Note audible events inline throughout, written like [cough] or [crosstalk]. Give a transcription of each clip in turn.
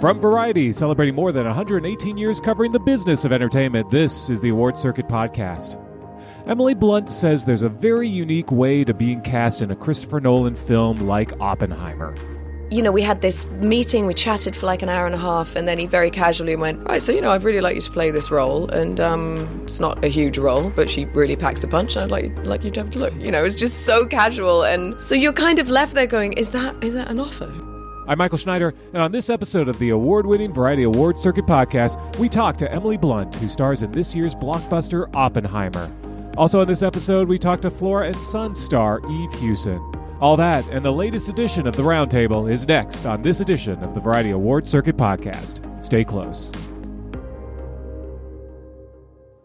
From Variety, celebrating more than 118 years covering the business of entertainment, this is the Award Circuit Podcast. Emily Blunt says there's a very unique way to being cast in a Christopher Nolan film like Oppenheimer. You know, we had this meeting, we chatted for like an hour and a half, and then he very casually went, Right, so, you know, I'd really like you to play this role. And um, it's not a huge role, but she really packs a punch, and I'd like, like you to have to look. You know, it's just so casual. And so you're kind of left there going, Is that is that an offer? I'm Michael Schneider, and on this episode of the award winning Variety Award Circuit podcast, we talk to Emily Blunt, who stars in this year's blockbuster Oppenheimer. Also, on this episode, we talk to Flora and Son star Eve Hewson. All that and the latest edition of the Roundtable is next on this edition of the Variety Award Circuit podcast. Stay close.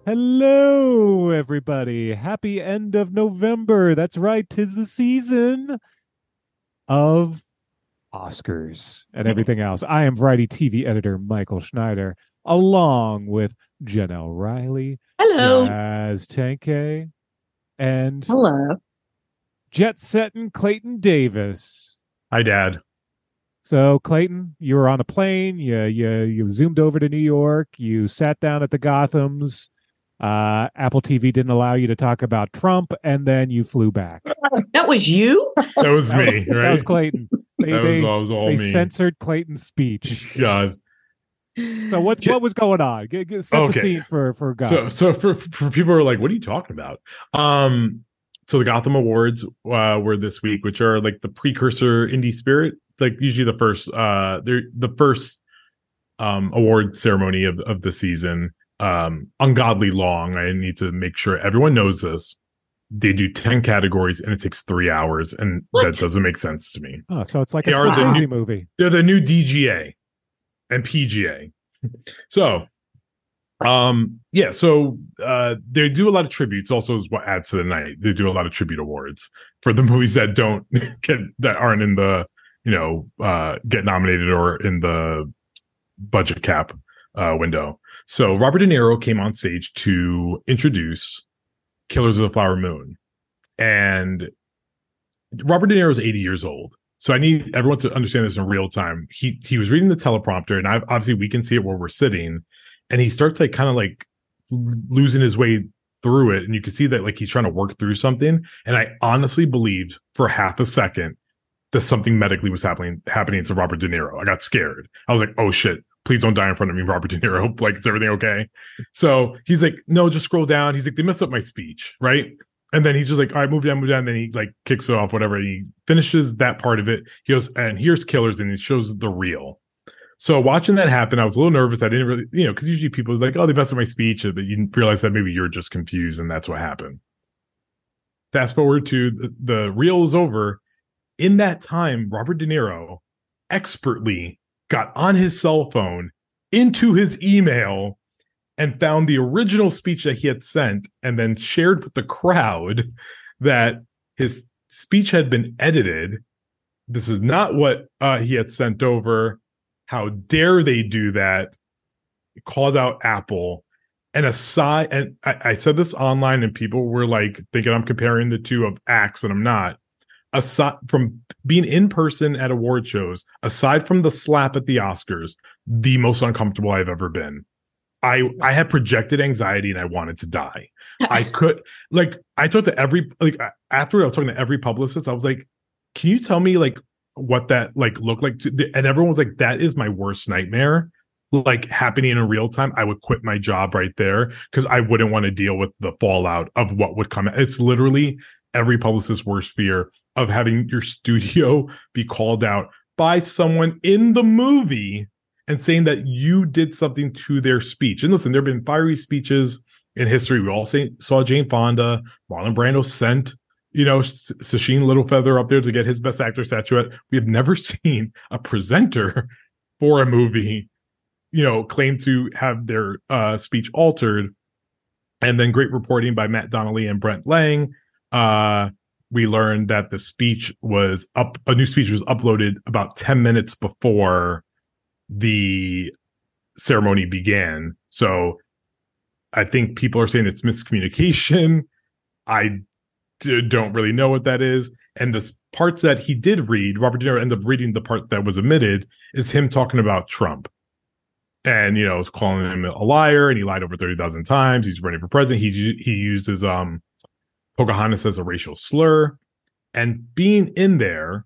Hello, everybody. Happy end of November. That's right, tis the season of Oscars and everything else. I am Variety TV editor Michael Schneider, along with Janelle Riley, Hello. Jazz Tangcay, and Hello. jet setting Clayton Davis. Hi, Dad. So Clayton, you were on a plane. You you you zoomed over to New York. You sat down at the Gotham's. Uh, Apple TV didn't allow you to talk about Trump, and then you flew back. [laughs] That was you? That was me, was, right? That was Clayton. They, That was, they, was all they me. censored Clayton's speech. [laughs] God. So what what was going on? Get, get, set the Okay. scene for for God. So, so for for people who are like, what are you talking about? Um, so the Gotham Awards uh, were this week, which are like the precursor indie spirit. Like usually the first, uh, they're the first um award ceremony of of the season. Um, ungodly long. I need to make sure everyone knows this. They do ten categories and it takes three hours, and What? that doesn't make sense to me. oh, so it's like a They are the new- movie. they're the new DGA and PGA. so, um, yeah, so uh, they do a lot of tributes. Also, is what adds to the night. They do a lot of tribute awards for the [laughs] movies that don't [laughs] get that aren't in the you know uh, get nominated or in the budget cap uh, window. So Robert De Niro came on stage to introduce Killers of the Flower Moon, and Robert De Niro is 80 years old. So I need everyone to understand this in real time. He he was reading the teleprompter, and I, obviously we can see it where we're sitting, and he starts like kind of like losing his way through it, and you can see that like he's trying to work through something. And I honestly believed for half a second that something medically was happening happening to Robert De Niro. I got scared. I was like, oh shit. Please don't die in front of me, Robert De Niro. [laughs] Like, is everything okay? So he's like, no, just scroll down. He's like, they messed up my speech, right? And then he's just like, all right, move down, move down. Then he like kicks it off, whatever. He finishes that part of it. He goes, and here's killers, and he shows the reel. So watching that happen, I was a little nervous. I didn't really, you know, because usually people is like, oh, they messed up my speech, but you realize that maybe you're just confused, and that's what happened. Fast forward to the, the reel is over. In that time, Robert De Niro expertly got on his cell phone into his email and found the original speech that he had sent and then shared with the crowd that his speech had been edited. This is not what uh, he had sent over. How dare they do that? He called out Apple. And aside, and I, I said this online, and people were like thinking I'm comparing the two of acts, and I'm not. Aside from being in person at award shows, aside from the slap at the Oscars, the most uncomfortable I've ever been. I I had projected anxiety and I wanted to die. I [laughs] could like I talked to every like after I was talking to every publicist. I was like, "Can you tell me like what that like looked like?" To, and everyone was like, "That is my worst nightmare." Like happening in real time, I would quit my job right there because I wouldn't want to deal with the fallout of what would come. It's literally every publicist's worst fear of having your studio be called out by someone in the movie and saying that you did something to their speech. And listen, there have been fiery speeches in history. We all say, saw Jane Fonda, Marlon Brando sent, you know, Sacheen Littlefeather up there to get his Best Actor statuette. We have never [laughs] seen a presenter for a movie, you know, claim to have their uh, speech altered. And then great reporting by Matt Donnelly and Brent Lang. Uh, we learned that the speech was up, a new speech was uploaded about 10 minutes before the ceremony began. So I think people are saying it's miscommunication. I d- don't really know what that is. And this parts that he did read, Robert De Niro ended up reading the part that was omitted, is him talking about Trump. And you know, was calling him a liar, and he lied over thirty thousand times. He's running for president. He he used his um Pocahontas as a racial slur, and being in there,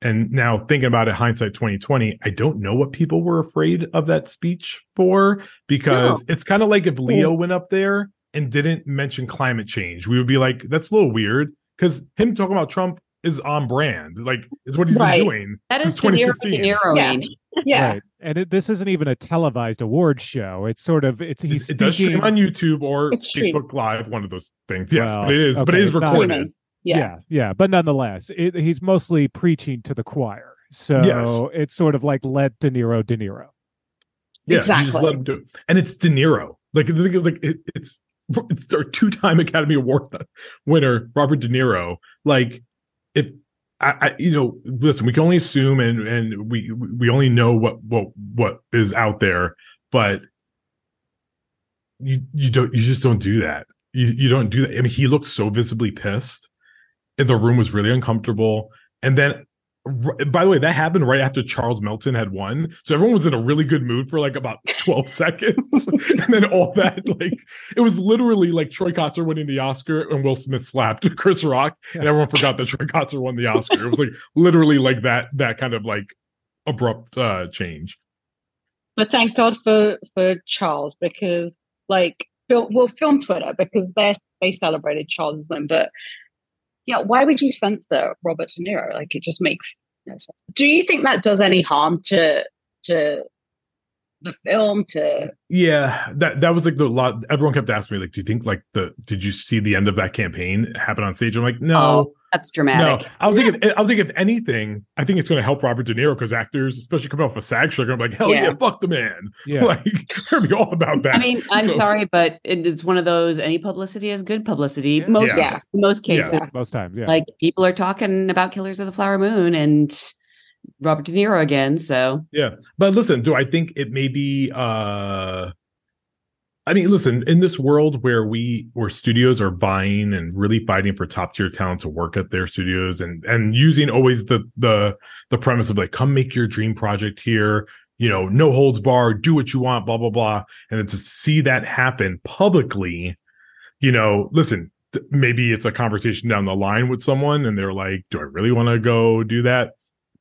and now thinking about it, hindsight twenty twenty, I don't know what people were afraid of that speech for because no. it's kind of like if Leo went up there and didn't mention climate change, we would be like, that's a little weird because him talking about Trump is on brand. Like, is what he's right. been doing that since is 2016. yeah. Yeah. Right. And it, this isn't even a televised awards show. It's sort of it's he's it, it does stream on YouTube or it's Facebook. Live, one of those things. Yes, well, but it is, okay, but it is recorded. Not, yeah. yeah, yeah, but nonetheless, it, he's mostly preaching to the choir. So yes. it's sort of like let De Niro De Niro. Yeah, exactly. just let him do it. And it's De Niro. Like, like it, it's it's our two-time Academy Award winner, Robert De Niro. Like, if I, I, you know, listen, we can only assume and and we we only know what what what is out there, but you you don't you just don't do that. You you don't do that. I mean, he looked so visibly pissed, and the room was really uncomfortable. And then by the way, that happened right after Charles Melton had won. So everyone was in a really good mood for like about [laughs] 12 seconds. [laughs] and then all that, like, it was literally like Troy Kotsur winning the Oscar and Will Smith slapped [laughs] Chris Rock. And everyone forgot that Troy Kotsur won the Oscar. It was like literally like that, that kind of like abrupt uh change. But thank God for, for Charles because like, well, film Twitter because they they celebrated Charles's win, but yeah, why would you censor Robert De Niro? Like it just makes no sense. Do you think that does any harm to to the film to yeah that that was like the lot everyone kept asking me like do you think like the did you see the end of that campaign happen on stage i'm like no oh, that's dramatic. No i was thinking i was thinking if anything i think it's going to help robert de niro because actors especially coming off a sag sugar i'm like hell yeah, yeah fuck the man. Yeah. [laughs] Like they're be all about that. i mean i'm so, sorry but it's one of those any publicity is good publicity. Yeah. most yeah. most cases. Most times yeah. Like people are talking about killers of the flower moon and Robert De Niro again. So. Yeah, but listen, do I think it may be? uh I mean, listen, in this world where we where studios are buying and really fighting for top tier talent to work at their studios and and using always the the the premise of like come make your dream project here, you know, no holds bar, do what you want, blah blah blah, and then to see that happen publicly, you know, listen, maybe it's a conversation down the line with someone and they're like, do I really want to go do that?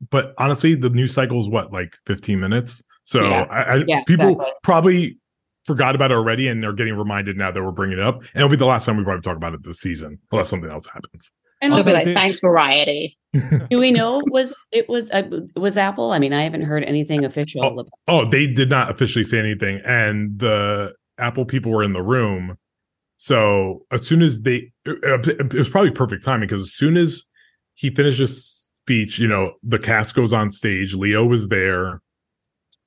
but honestly, the news cycle is what like 15 minutes. So yeah. I, I, yeah, people exactly. probably forgot about it already, and they're getting reminded now that we're bringing it up. And it'll be the last time we probably talk about it this season, unless something else happens. And they'll be like, "Thanks, variety." [laughs] Do we know was it was uh, was Apple? I mean, I haven't heard anything official. Oh, oh, they did not officially say anything, and the Apple people were in the room. So as soon as they, it, it was probably perfect timing because as soon as he finishes speech, you know, the cast goes on stage. Leo was there.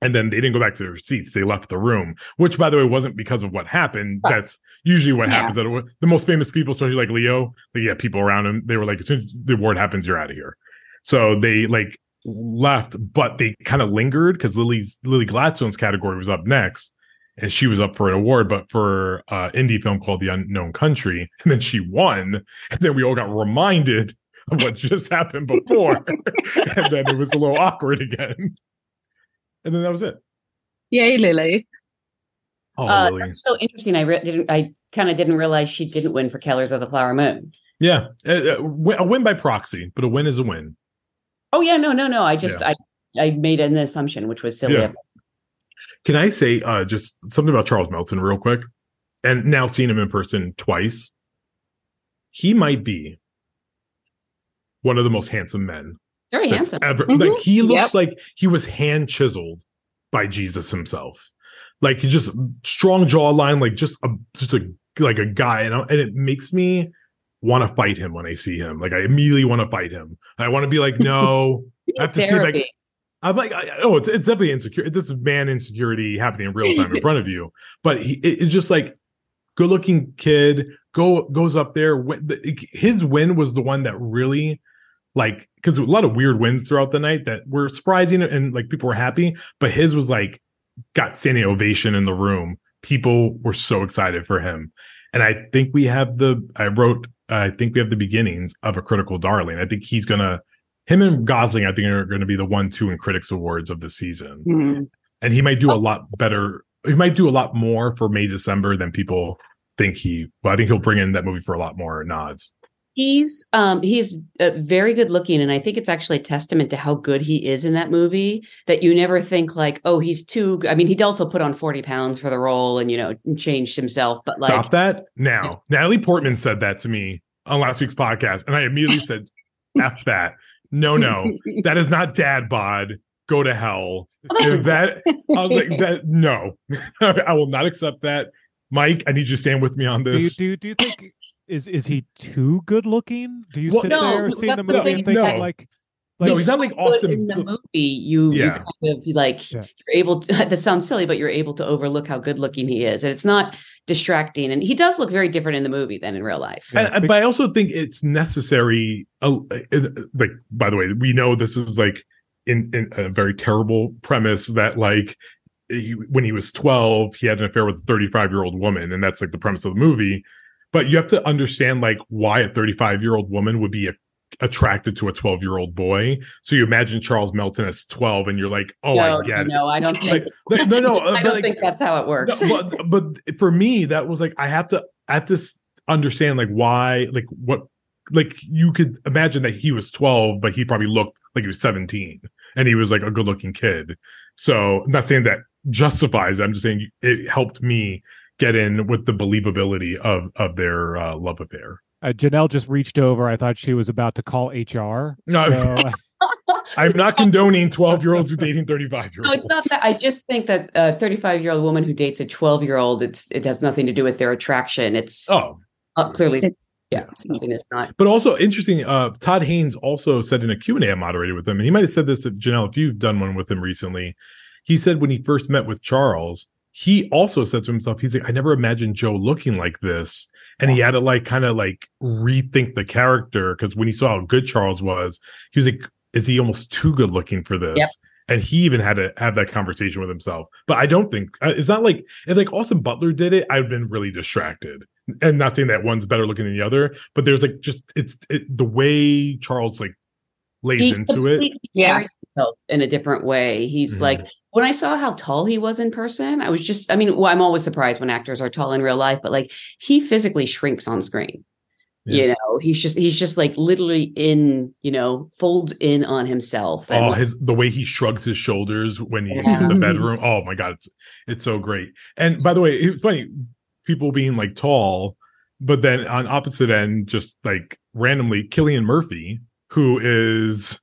And then they didn't go back to their seats. They left the room, which, by the way, wasn't because of what happened. That's usually what yeah. happens. That the most famous people, especially like Leo, like, yeah, people around him, they were like, as soon as the award happens, you're out of here. So they like left, but they kind of lingered because Lily's Lily Gladstone's category was up next, and she was up for an award, but for uh indie film called The Unknown Country, and then she won, and then we all got reminded of what just happened before. [laughs] and then it was a little awkward again. And then that was it. Yay, Lily. Oh, uh, Lily. That's so interesting. I re- didn't. I kind of didn't realize she didn't win for Killers of the Flower Moon. Yeah, a, a win by proxy, but a win is a win. Oh yeah, no, no, no. I just yeah. I I made an assumption, which was silly. Yeah. Can I say uh, just something about Charles Melton real quick? And now seeing him in person twice, he might be one of the most handsome men. Very handsome. Ever, mm-hmm. Like he looks yep. like he was hand chiseled by Jesus himself. Like he just strong jawline, like just a just a like a guy, and, and it makes me want to fight him when I see him. Like I immediately want to fight him. I want to be like, [laughs] no, I have to see like I'm like, I, oh, it's, it's definitely insecure. This is man insecurity happening in real time in [laughs] front of you. But he, it's just like good looking kid go goes up there. His win was the one that really like because a lot of weird wins throughout the night that were surprising and like people were happy, but his was like got standing ovation in the room. People were so excited for him. And I think we have the I wrote I think we have the beginnings of a critical darling. I think he's gonna him and Gosling, I think, are going to be the one, two, in critics awards of the season, Mm. and he might do a lot better. He might do a lot more for May December than people think he. Well, I think he'll bring in that movie for a lot more nods. He's um he's uh, very good looking, and I think it's actually a testament to how good he is in that movie. That you never think like, oh, he's too. I mean, he'd also put on forty pounds for the role, and you know, changed himself. But like, Stop that now. Natalie Portman said that to me on last week's podcast, and I immediately said, "F that." No, no, [laughs] that is not dad bod. Go to hell. If that I was like [laughs] that. No, [laughs] I will not accept that. Mike, I need you to stand with me on Do you this. do, do you think is is he too good looking? Do you Well, sit No, there that's seeing the the movie thing, and think no. like No, like he's not like good Austin. in the movie. You, you kind of like Yeah. you're able to. [laughs] That sounds silly, but you're able to overlook how good looking he is, and it's not distracting. And he does look very different in the movie than in real life. Yeah, And- but I also think it's necessary. Uh, uh, like, by the way, we know this is like in, in a very terrible premise that like he, when he was 12, he had an affair with a 35 year old woman, and that's like the premise of the movie. But you have to understand like why a 35 year old woman would be a, attracted to a 12 year old boy. So you imagine Charles Melton as 12, and you're like, oh, no, I get it. no, I don't think. Like, no, no, [laughs] uh, I don't like, think that's how it works. no, but, but for me, that was like I have to I have to understand like why like what like you could imagine that he was 12, but he probably looked like he was 17 and he was like a good looking kid. So I'm not saying that justifies. it. I'm just saying it helped me get in with the believability of of their uh, love affair. uh, Janelle just reached over. I thought she was about to call HR. No, So, [laughs] I'm not condoning 12 year olds who dating 35 year olds. No, olds. it's not that. I just think that a 35 year old woman who dates a 12 year old, it's it has nothing to do with their attraction. It's Oh, uh, clearly, yeah, something is not. But also interesting, uh, Todd Haynes also said in a Q&A I moderated with him, and he might have said this to Janelle if you've done one with him recently. He said when he first met with Charles, he also said to himself, he's like, I never imagined Joe looking like this. And he had to like kind of like rethink the character because when he saw how good Charles was, he was like, is he almost too good looking for this? Yep. And he even had to have that conversation with himself. But I don't think uh, it's not like if like Austin Butler did it, I've been really distracted. And not saying that one's better looking than the other, but there's like just it's it, the way Charles like lays He into it. Yeah. in a different way. He's Mhm. like when I saw how tall he was in person, I was just. I mean, well, I'm always surprised when actors are tall in real life, but like he physically shrinks on screen. Yeah. You know, he's just he's just like literally in, you know, folds in on himself. And Oh, like, his the way he shrugs his shoulders when he's Yeah. in the bedroom. Oh my god, it's it's so great. And by the way, it's funny people being like tall, but then on opposite end, just like randomly, Cillian Murphy, who is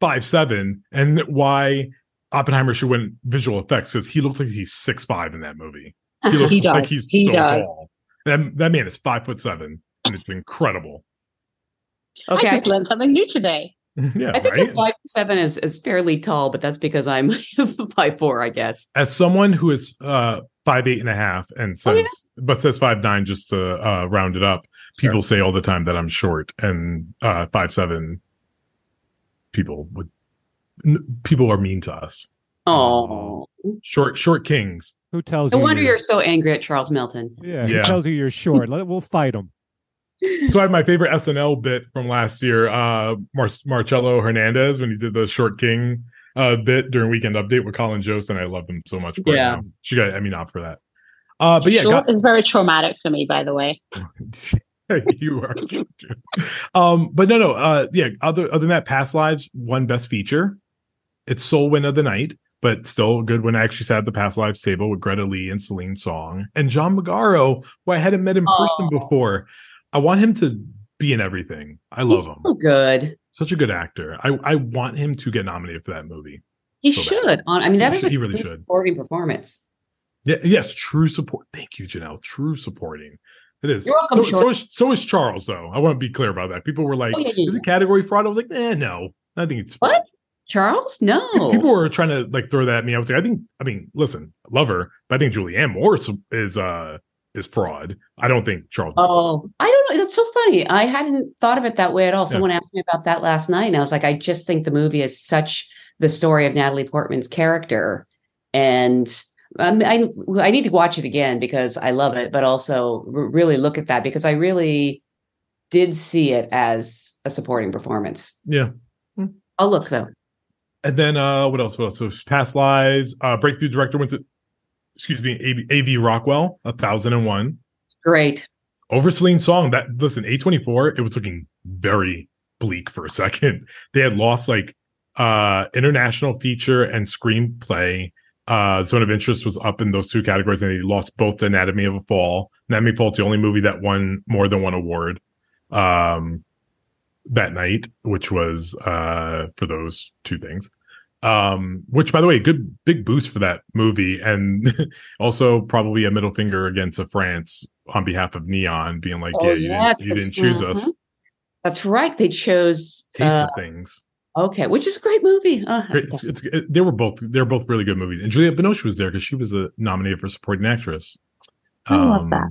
five seven, and why Oppenheimer should win visual effects because he looks like he's six five in that movie. He [laughs] looks He does. like he's He so does. tall. That that man is five foot seven, and it's incredible. okay. I just learned something new today. [laughs] yeah, I think right. that five seven is is fairly tall, but that's because I'm [laughs] five four, I guess. as someone who is uh five eight and a half and says Oh, yeah. but says five nine just to uh round it up people say all the time that i'm short and uh five seven people would n- people are mean to us Oh, short short kings who tells no you? wonder you're- you're so angry at Charles Melton. Yeah, who Yeah. tells you you're short? Let, we'll fight him. so i have my favorite snl bit from last year uh Mar- marcello hernandez when he did the short king uh bit during weekend update with colin jost and i love him so much for Yeah. it she got emmy nom for that uh but yeah Short got- is very traumatic for me, by the way. [laughs] you are [laughs] um but no no uh yeah other other than that past lives won best feature it's soul win of the night but still a good when i actually sat at the past lives table with greta lee and celine song and john magaro who i hadn't met in person Oh. before i want him to be in everything i love He's him so good. such a good actor i i want him to get nominated for that movie He So should. On, I mean, that He is should- a he really should. supporting performance. yeah yes true support thank you janelle true supporting it is. You're welcome, so, so is so is Charles though. I want to be clear about that. People were like, Oh, yeah, yeah, "Is it category fraud?" I was like, "Eh, no. I think it's What? Charles? No. People were trying to like throw that at me. I was like, I think. I mean, listen, love her, but I think Julianne Moore is is, uh is fraud. I don't think Charles. Oh, I don't know. That's so funny. I hadn't thought of it that way at all. Someone asked me about that last night, and I was like, I just think the movie is such the story of Natalie Portman's character, and um, I I need to watch it again because I love it, but also r- really look at that because I really did see it as a supporting performance. Yeah. Hmm. I'll look though. And then uh what else? What else? So past lives, uh breakthrough director went to excuse me, AV, Rockwell, a thousand and one. Great. Over Celine song that listen, A24, it was looking very bleak for a [laughs] second. They had lost like uh international feature and screenplay. Uh Zone of Interest was up in those two categories and they lost both to Anatomy of a Fall. Anatomy of a Fall is the only movie that won more than one award. Um that night, which was uh for those two things. Um, which by the way, good big boost for that movie, and [laughs] also probably a middle finger against France on behalf of Neon, being like, Oh, "Yeah, you yeah, didn't, you didn't choose us." mhm. That's right. They chose Taste uh, of things. okay, which is a great movie. Uh. It's, it's, it, they were both they're both really good movies, and Juliette Binoche was there because she was a nominated for supporting actress. I love that.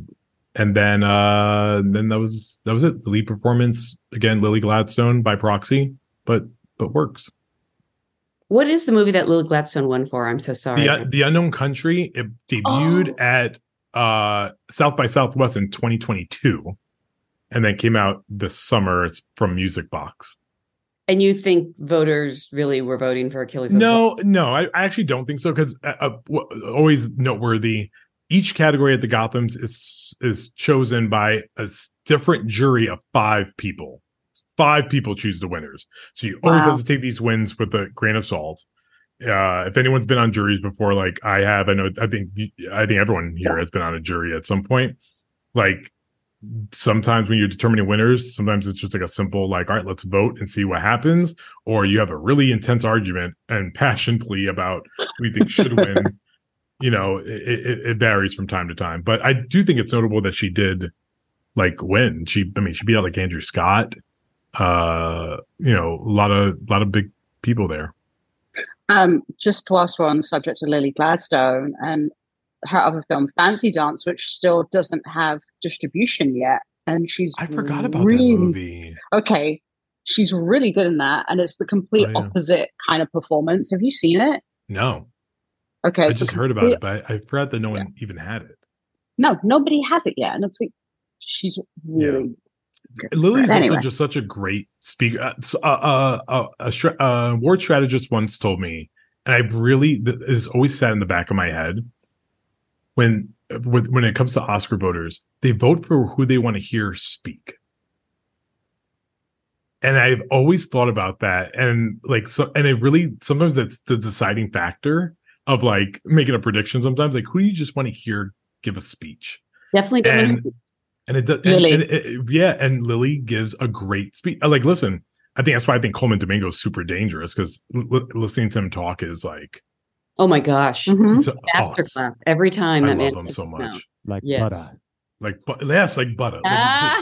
And then uh then that was that was it. The lead performance again, Lily Gladstone by proxy, but but works. what is the movie that Lily Gladstone won for? I'm so sorry. The the unknown country it debuted Oh. at uh South by Southwest in 2022, and then came out this summer. It's from Music Box. and you think voters really were voting for Achilles? No, no, I, I actually don't think so because uh, uh, w- always noteworthy. Each category at the Gotham's is is chosen by a different jury of five people. Five people choose the winners, so you always Wow. have to take these wins with a grain of salt. Uh, if anyone's been on juries before, like I have, I know. I think I think everyone here has been on a jury at some point. Like sometimes when you're determining winners, sometimes it's just like a simple like, all right, let's vote and see what happens, or you have a really intense argument and [laughs] passion plea about who you think should win. You know, it, it, it varies from time to time, but I do think it's notable that she did like win. She, I mean, she beat out like Andrew Scott. Uh, you know, a lot of a lot of big people there. Um, just whilst we're on the subject of Lily Gladstone and her other film, Fancy Dance, which still doesn't have distribution yet, and she's I forgot about really, that movie. Okay, she's really good in that, and it's the complete Oh, yeah. opposite kind of performance. Have you seen it? No, Okay, I just heard about it, but I, I forgot that no one even had it. No, nobody has it yet, and it's like she's really. Lily is anyway. also just such a great speaker. Uh, uh, uh, uh, a uh, award strategist once told me, and I really is always sat in the back of my head when with, when it comes to Oscar voters, they vote for who they want to hear speak. And I've always thought about that, and like, so, and it really sometimes that's the deciding factor of like making a prediction. Sometimes, like, who do you just want to hear give a speech? Definitely doesn't. And- And it does, and, Lily. and it- yeah, and Lily gives a great speech. Like, listen, I think that's why I think Colman Domingo is super dangerous because l- listening to him talk is like, oh my gosh. Mhm. it's, oh, it's- Every time I that man love him so much, out. like Yes. butter. Like, but yes, like butter, like, Ah.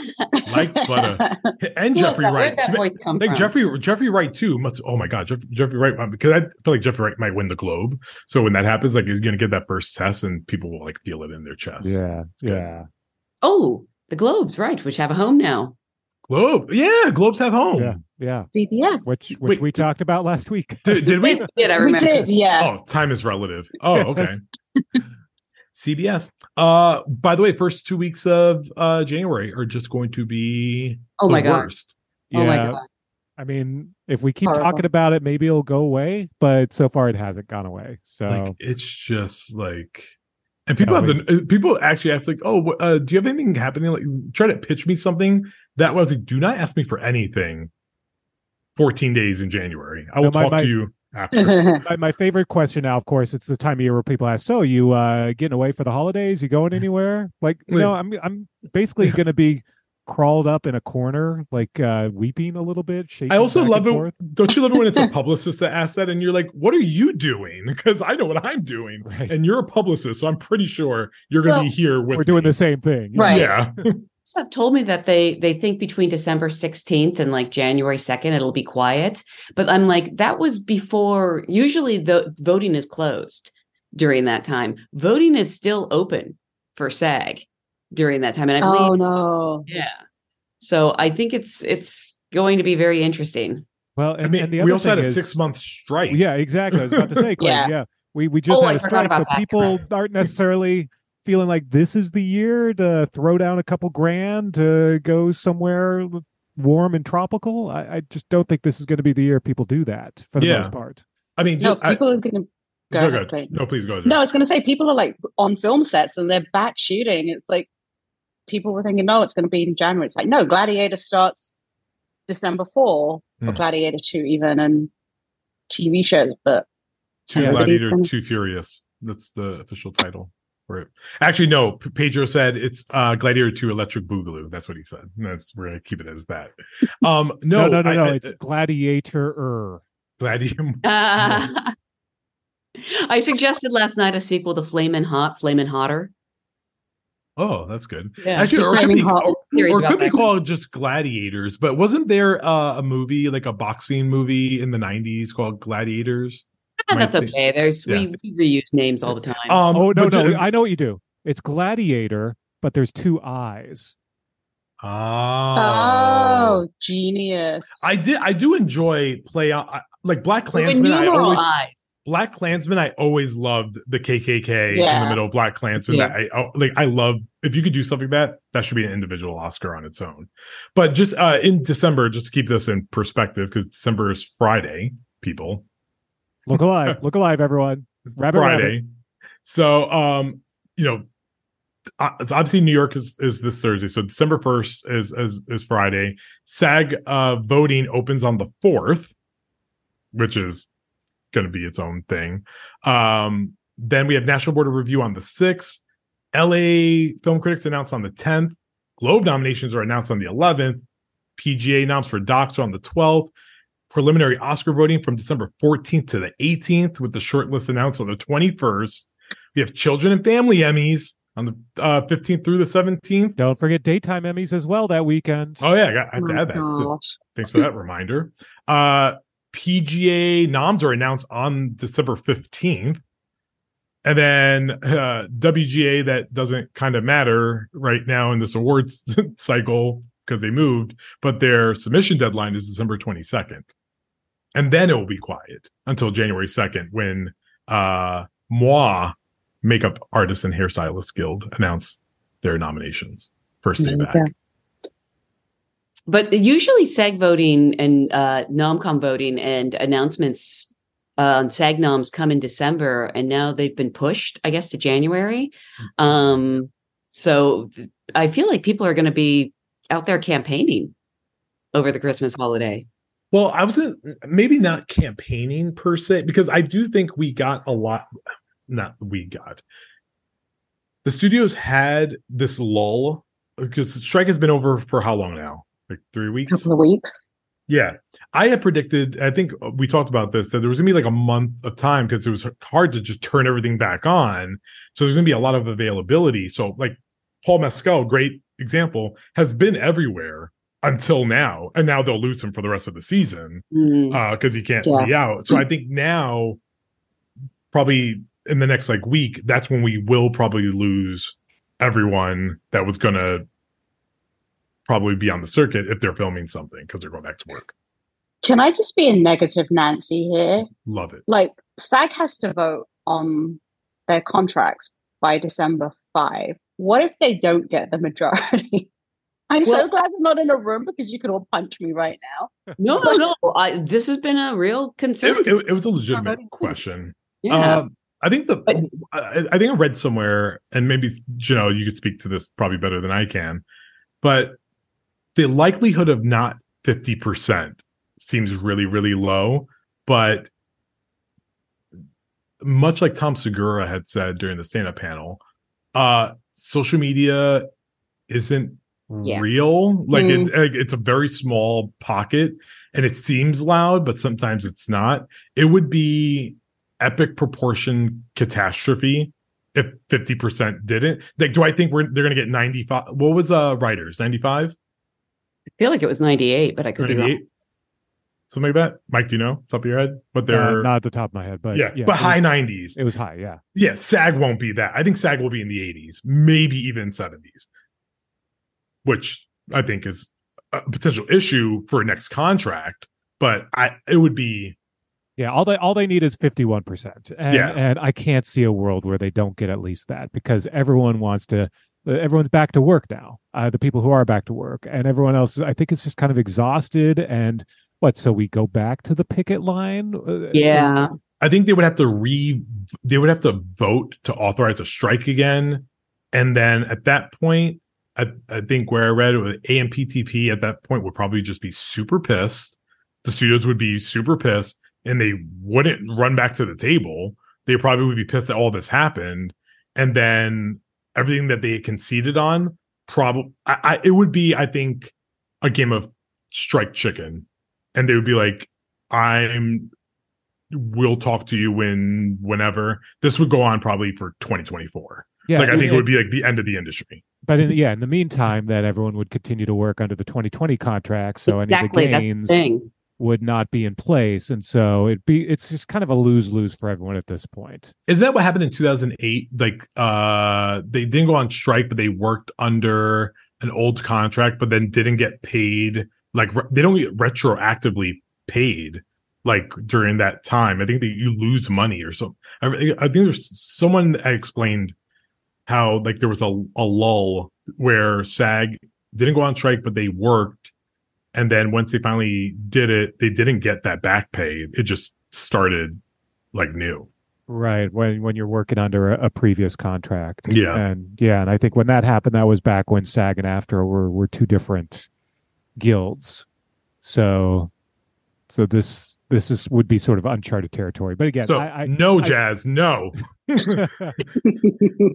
like butter, [laughs] and Jeffrey that? Wright, Where'd that voice come like from? Jeffrey Jeffrey Wright too. Must oh my god, Jeff, Jeffrey Wright because I feel like Jeffrey Wright might win the Globe. So when that happens, like you're gonna get that first test, and people will like feel it in their chest. Yeah, yeah, Oh, the Globes, right? Which have a home now. Globe, yeah, Globes have home. yeah, yeah. CBS. Which which Wait, we did- talked about last week. Did, did [laughs] we? did I we remember? did, yeah. Oh, time is relative. Oh, okay. [laughs] CBS. Uh, by the way, first two weeks of uh January are just going to be Oh the my god. worst. Oh my god. I mean, if we keep Horrible. talking about it, maybe it'll go away. But so far, it hasn't gone away. So Like it's just like, and people Yeah, have the uh, people actually ask like, oh, uh, do you have anything happening? Like, try to pitch me something. That was like, do not ask me for anything. Fourteen days in January, I will No, my- talk my- to you after. [laughs] my, my favorite question now, of course, it's the time of year where people ask, "So you uh getting away for the holidays? You going anywhere?" Like, you know, I'm I'm basically going to be crawled up in a corner, like uh weeping a little bit. Shaking I also love it. forth. Don't you love it when it's a [laughs] publicist that asks that, and you're like, "What are you doing?" [laughs] Because I know what I'm doing, Right. and you're a publicist, so I'm pretty sure you're going to Well, be here with. We're doing me. the same thing. Right. Yeah, have told me that they they think between December 16th and like January 2nd it'll be quiet. But I'm like, that was before usually the voting is closed during that time. Voting is still open for SAG during that time. And I believe oh no. yeah. So I think it's it's going to be very interesting. Well, and, I mean, and the we other also had a is- six month strike. Yeah, exactly. I was about to say, Clay, [laughs] yeah. Yeah. We we just Oh, had I a strike, so that. people aren't necessarily feeling like this is the year to throw down a couple grand to go somewhere, warm and tropical. I, I just don't think this is going to be the year people do that for the Yeah. most part. I mean, No, I- people are going to go. go, ahead, go. please. No, please go. No, I was going to say people are like on film sets and they're back shooting. It's like people were thinking, no, it's going to be in January. It's like, no, Gladiator starts December 4 or Hmm. Gladiator 2 even and TV shows. But Too Yeah, but he's Gladiator, gonna- Too Furious. That's the official title for it. Actually, no. Pedro said it's uh, Gladiator 2 Electric Boogaloo. That's what he said. That's we're gonna keep it as that. Um, [laughs] no, No, no, no, I- no. I- it's Gladiator. Gladiator. [laughs] [laughs] Uh, I suggested last night a sequel to Flamin' Hot, Flamin' Hotter. Oh, that's good. yeah, Actually, or it could be, or, or could be called just Gladiators. But wasn't there uh, a movie like a boxing movie in the '90s called Gladiators? Might that's think- okay. There's yeah. we, we reuse names all the time. Um, oh no, no, ju- I know what you do. It's Gladiator, but there's two eyes. Oh, genius. I did. I do enjoy play out I- like Black With Klansman. I always eyes. Black Klansman. I always loved the KKK in the middle of Black Klansman. Yeah. That I oh, like. I love if you could do something like that. That should be an individual Oscar on its own. But just uh in December, just to keep this in perspective, because December is Friday. People, Look alive, look alive, everyone. [laughs] Rabbit, Friday. So, um, you know, it's obviously New York is, is this Thursday. So December first is, is is Friday. SAG uh, voting opens on the fourth, which is going to be its own thing. Um, then we have National Board of Review on the sixth. LA Film Critics announced on the tenth. Globe nominations are announced on the eleventh. PGA noms for docs are on the twelfth preliminary Oscar voting from December 14th to the 18th, with the shortlist announced on the 21st. We have Children and Family Emmys on the uh, 15th through the 17th. Don't forget daytime Emmys as well that weekend. Oh yeah, I, got, I had Oh to add that. too. Thanks for that [laughs] reminder. Uh, PGA noms are announced on December 15th. And then uh, WGA, that doesn't kind of matter right now in this awards [laughs] cycle because they moved, but their submission deadline is December 22nd. And then it will be quiet until January 2nd when uh, Moi, Makeup Artists and Hairstylists Guild, announced their nominations. First day back. go. But usually SAG voting and uh, NomCom voting and announcements uh, on SAG noms come in December, and now they've been pushed, I guess, to January. Um, so I feel like people are going to be out there campaigning over the Christmas holiday. Well, I was gonna, maybe not campaigning per se, because I do think we got a lot. Not we got. The studios had this lull because the strike has been over for how long now? Like three weeks. couple of weeks. Yeah, I had predicted. I think we talked about this that there was gonna be like a month of time because it was hard to just turn everything back on. So there's gonna be a lot of availability. So like Paul Mescal, great example, has been everywhere until now, and now they'll lose him for the rest of the season Mm. because he can't Yeah. be out. So I think now, probably in the next like week, that's when we will probably lose everyone that was gonna probably be on the circuit if they're filming something because they're going back to work. Can I just be a negative Nancy here? Love it. Like, SAG has to vote on their contracts by December 5. What if they don't get the majority? [laughs] I'm so glad I'm not in a room because you could all punch me right now. No, [laughs] no, no. I, this has been a real concern. It, it, it was a legitimate question. yeah. Um, I think the But- I, I think I read somewhere, and maybe Janelle, you could speak to this probably better than I can, but the likelihood of not fifty percent seems really really low. But much like Tom Segura had said during the stand up panel, uh, social media isn't Yeah. real. Like Mm. it, like, it's a very small pocket, and it seems loud, but sometimes it's not. It would be epic proportion catastrophe if 50% didn't. Like, do I think we're they're gonna get 95? What was uh writers? 95? I feel like it was 98, but I could be wrong. 98? Something like that. Mike, do you know? Top of your head? But Uh, they're not at the top of my head, but yeah, yeah, but high 90s. It was high, yeah. Yeah, SAG won't be that. I think SAG will be in the 80s, maybe even 70s, which I think is a potential issue for a next contract. But I, it would be Yeah, all they all they need is fifty one percent, and Yeah. and I can't see a world where they don't get at least that because everyone wants to everyone's back to work now. Uh, the people who are back to work, and everyone else, I think, is just kind of exhausted. And what? So we go back to the picket line? Uh, Yeah. I think they would have to re they would have to vote to authorize a strike again. And then at that point, I, I think where I read it AMPTP at that point would probably just be super pissed. The studios would be super pissed and they wouldn't run back to the table. They probably would be pissed that all this happened. And then everything that they conceded on, probably I, I it would be, I think, a game of strike chicken. And they would be like, I'm we'll talk to you when whenever this would go on probably for 2024 Yeah, like i think and- it would be like the end of the industry But in, yeah, in the meantime, that everyone would continue to work under the 2020 contract, so exactly. any of the That's the gains would not be in place, and so it be it's just kind of a lose lose for everyone at this point. is that what happened in 2008 like uh they didn't go on strike but they worked under an old contract but then didn't get paid like re- they don't get retroactively paid like during that time i think that you lose money or something I, I think there's someone that explained how like there was a, a lull where sag didn't go on strike but they worked. And then once they finally did it they didn't get that back pay. It just started like new. Right when when you're working under a, a previous contract, Yeah. and yeah, and I think when that happened, that was back when SAG and AFTRA were were two different guilds, so so this this is would be sort of uncharted territory. But again, so I, I, no I- jazz no [laughs]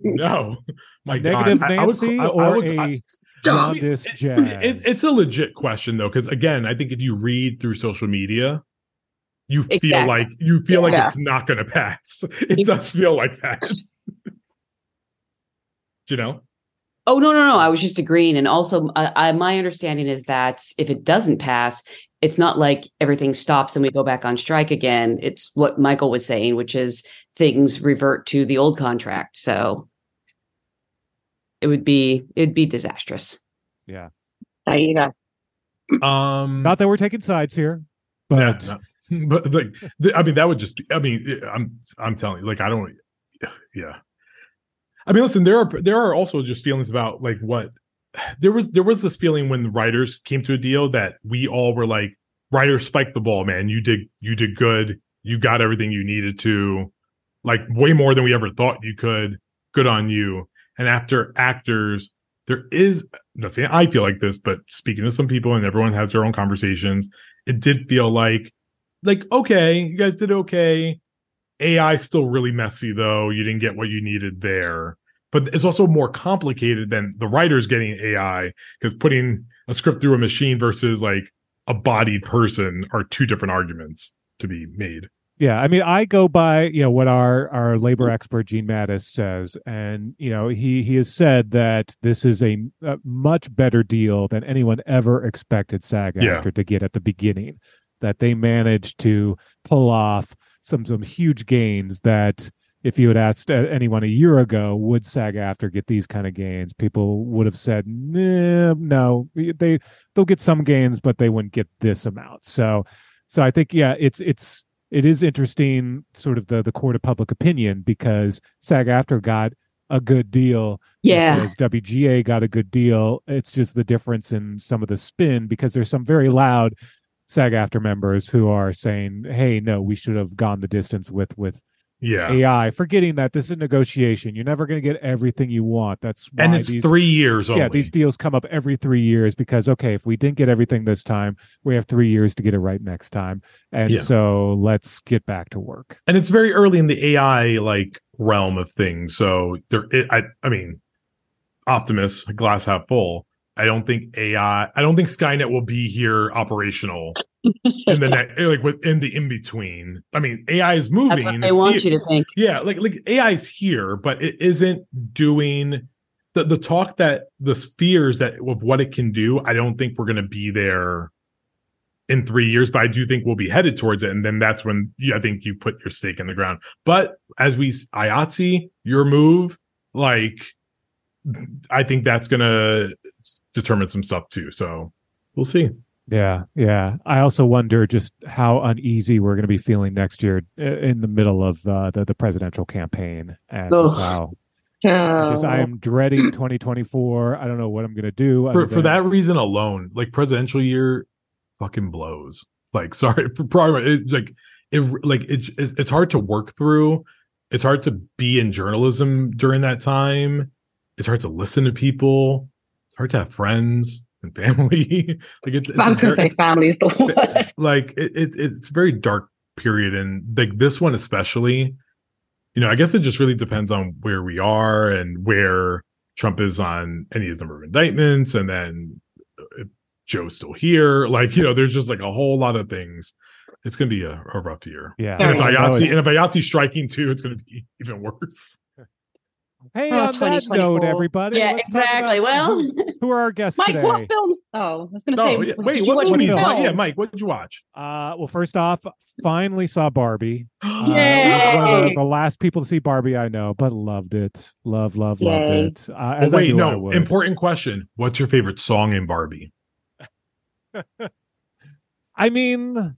no my negative God. I- I would- Nancy I- I or would- I- a jaundiced it- jazz. it- it's a legit question though because again i think if you read through social media you feel Exactly. like you feel like it's not going to pass [laughs] it does feel like that [laughs] you know Oh no, no, no! I was just agreeing, and also, uh, I, my understanding is that if it doesn't pass, it's not like everything stops and we go back on strike again. It's what Michael was saying, which is things revert to the old contract. So it would be it'd be disastrous. There you go. um Not that we're taking sides here, yeah, but no. [laughs] but like th- i mean that would just be i mean i'm i'm telling you like i don't yeah i mean listen there are there are also just feelings about like what there was there was this feeling when the writers came to a deal that we all were like writers spiked the ball man. You did you did good. You got everything you needed to like way more than we ever thought you could. Good on you. And after actors there is not saying i feel like this but speaking to some people and everyone has their own conversations it did feel like like okay you guys did okay. Ai still really messy though. You didn't get what you needed there but it's also more complicated than the writers getting ai because putting a script through a machine versus like a bodied person are two different arguments to be made Yeah, I mean, I go by you know what our our labor expert Gene Maddaus says, and you know he he has said that this is a, a much better deal than anyone ever expected SAG Yeah. after to get at the beginning. That they managed to pull off some some huge gains that if you had asked anyone a year ago, would SAG AFTRA get these kind of gains? People would have said, nah, no, they they'll get some gains, but they wouldn't get this amount. So, so I think yeah, it's it's it is interesting, sort of the the court of public opinion because SAG AFTRA got a good deal, Yeah, as WGA got a good deal. It's just the difference in some of the spin because there's some very loud SAG AFTRA members who are saying, "Hey, no, we should have gone the distance with with yeah AI," forgetting that this is negotiation. You're never going to get everything you want. That's why and it's these, three years only yeah, these deals come up every three years because okay, if we didn't get everything this time, we have three years to get it right next time, and Yeah. so let's get back to work. and it's very early in the AI like realm of things. So there, it, I, I mean, Optimus, glass half full. I don't think AI. I don't think Skynet will be here operational in the next, eh, like within the in between. I mean, AI is that's moving. what they want here. you to think. Yeah, like like AI is here, but it isn't doing the the talk that the spheres that of what it can do. I don't think we're going to be there in three years, but I do think we'll be headed towards it, and then that's when you, I think you put your stake in the ground. But as we IATSE, your move, like I think that's going to determine some stuff too. So we'll see. Yeah, yeah. I also wonder just how uneasy we're going to be feeling next year uh, in the middle of uh, the the presidential campaign, and Ugh. just how because I am dreading 2024. I don't know what I'm going to do. for, other for that reason alone, like presidential year, fucking blows. Like, [laughs] sorry, for probably it, like it, like it, it, it's hard to work through. It's hard to be in journalism during that time. It's hard to listen to people. It's hard to have friends and family. [laughs] like it's, it's I was a going to say family is the word. [laughs] like it, it it's a very dark period and like this one especially you know i guess it just really depends on where we are and where trump is on any of his number of indictments and then uh, if joe's still here like you know there's just like a whole lot of things it's gonna be a, a rough year yeah. and if Very I know IATSE, and if IATSE's striking too it's gonna be [laughs] even worse Hey, Oh, on that note, everybody. Yeah, exactly. Well- who, who are our guests [laughs] Mike, today? what films? Oh, I was going to no say. yeah, did wait you what watch movies any films? Yeah mike what did you watch Uh, well, first off, finally saw Barbie. Uh, Yay! was one of the, the last people to see Barbie I know, but loved it. Love, love, loved it. Uh, oh, as I wait I no important question what's your favorite song in barbie [laughs] I mean,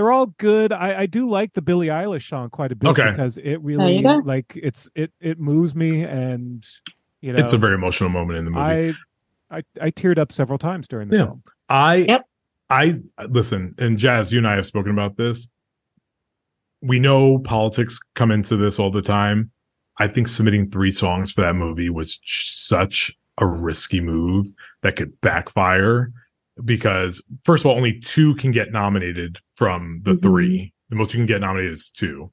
they're all good. I, I do like the Billie Eilish song quite a bit Okay. because it really like it's it it moves me and you know it's a very emotional moment in the movie I I I teared up several times during the Yeah. film. I Yep. I listen, and Jazz, you and I have spoken about this. We know politics come into this all the time. I think submitting three songs for that movie was such a risky move that could backfire because first of all, only two can get nominated from the Mhm. three. The most you can get nominated is two.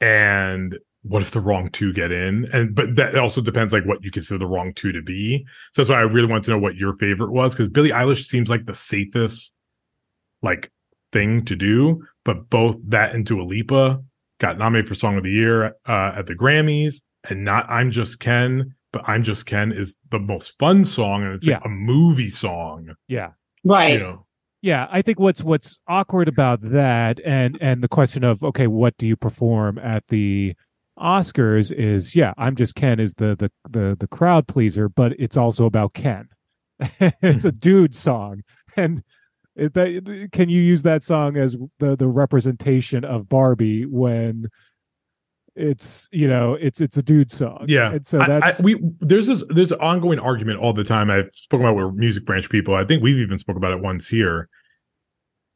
And what if the wrong two get in? And but that also depends like what you consider the wrong two to be. So that's why I really want to know what your favorite was because Billie Eilish seems like the safest like thing to do. But both that and Dua Lipa got nominated for Song of the Year uh, at the Grammys, and not I'm Just Ken, but I'm Just Ken is the most fun song, and it's like a movie song. Yeah. Right. You know, Yeah, I think what's what's awkward about that and and the question of okay, what do you perform at the Oscars is yeah, I'm just Ken is the the the the crowd pleaser, but it's also about Ken. [laughs] it's a dude song, and it, that, can you use that song as the the representation of Barbie when it's you know it's it's a dude song? Yeah, and so I- that's I, we there's this there's an ongoing argument all the time. I've spoken about with music branch people. I think we've even spoke about it once here.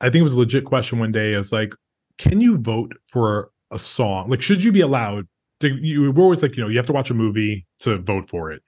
I think it was a legit question one day. Is like, can you vote for a song? Like, should you be allowed? To, you we're always like, you know, you have to watch a movie to vote for it.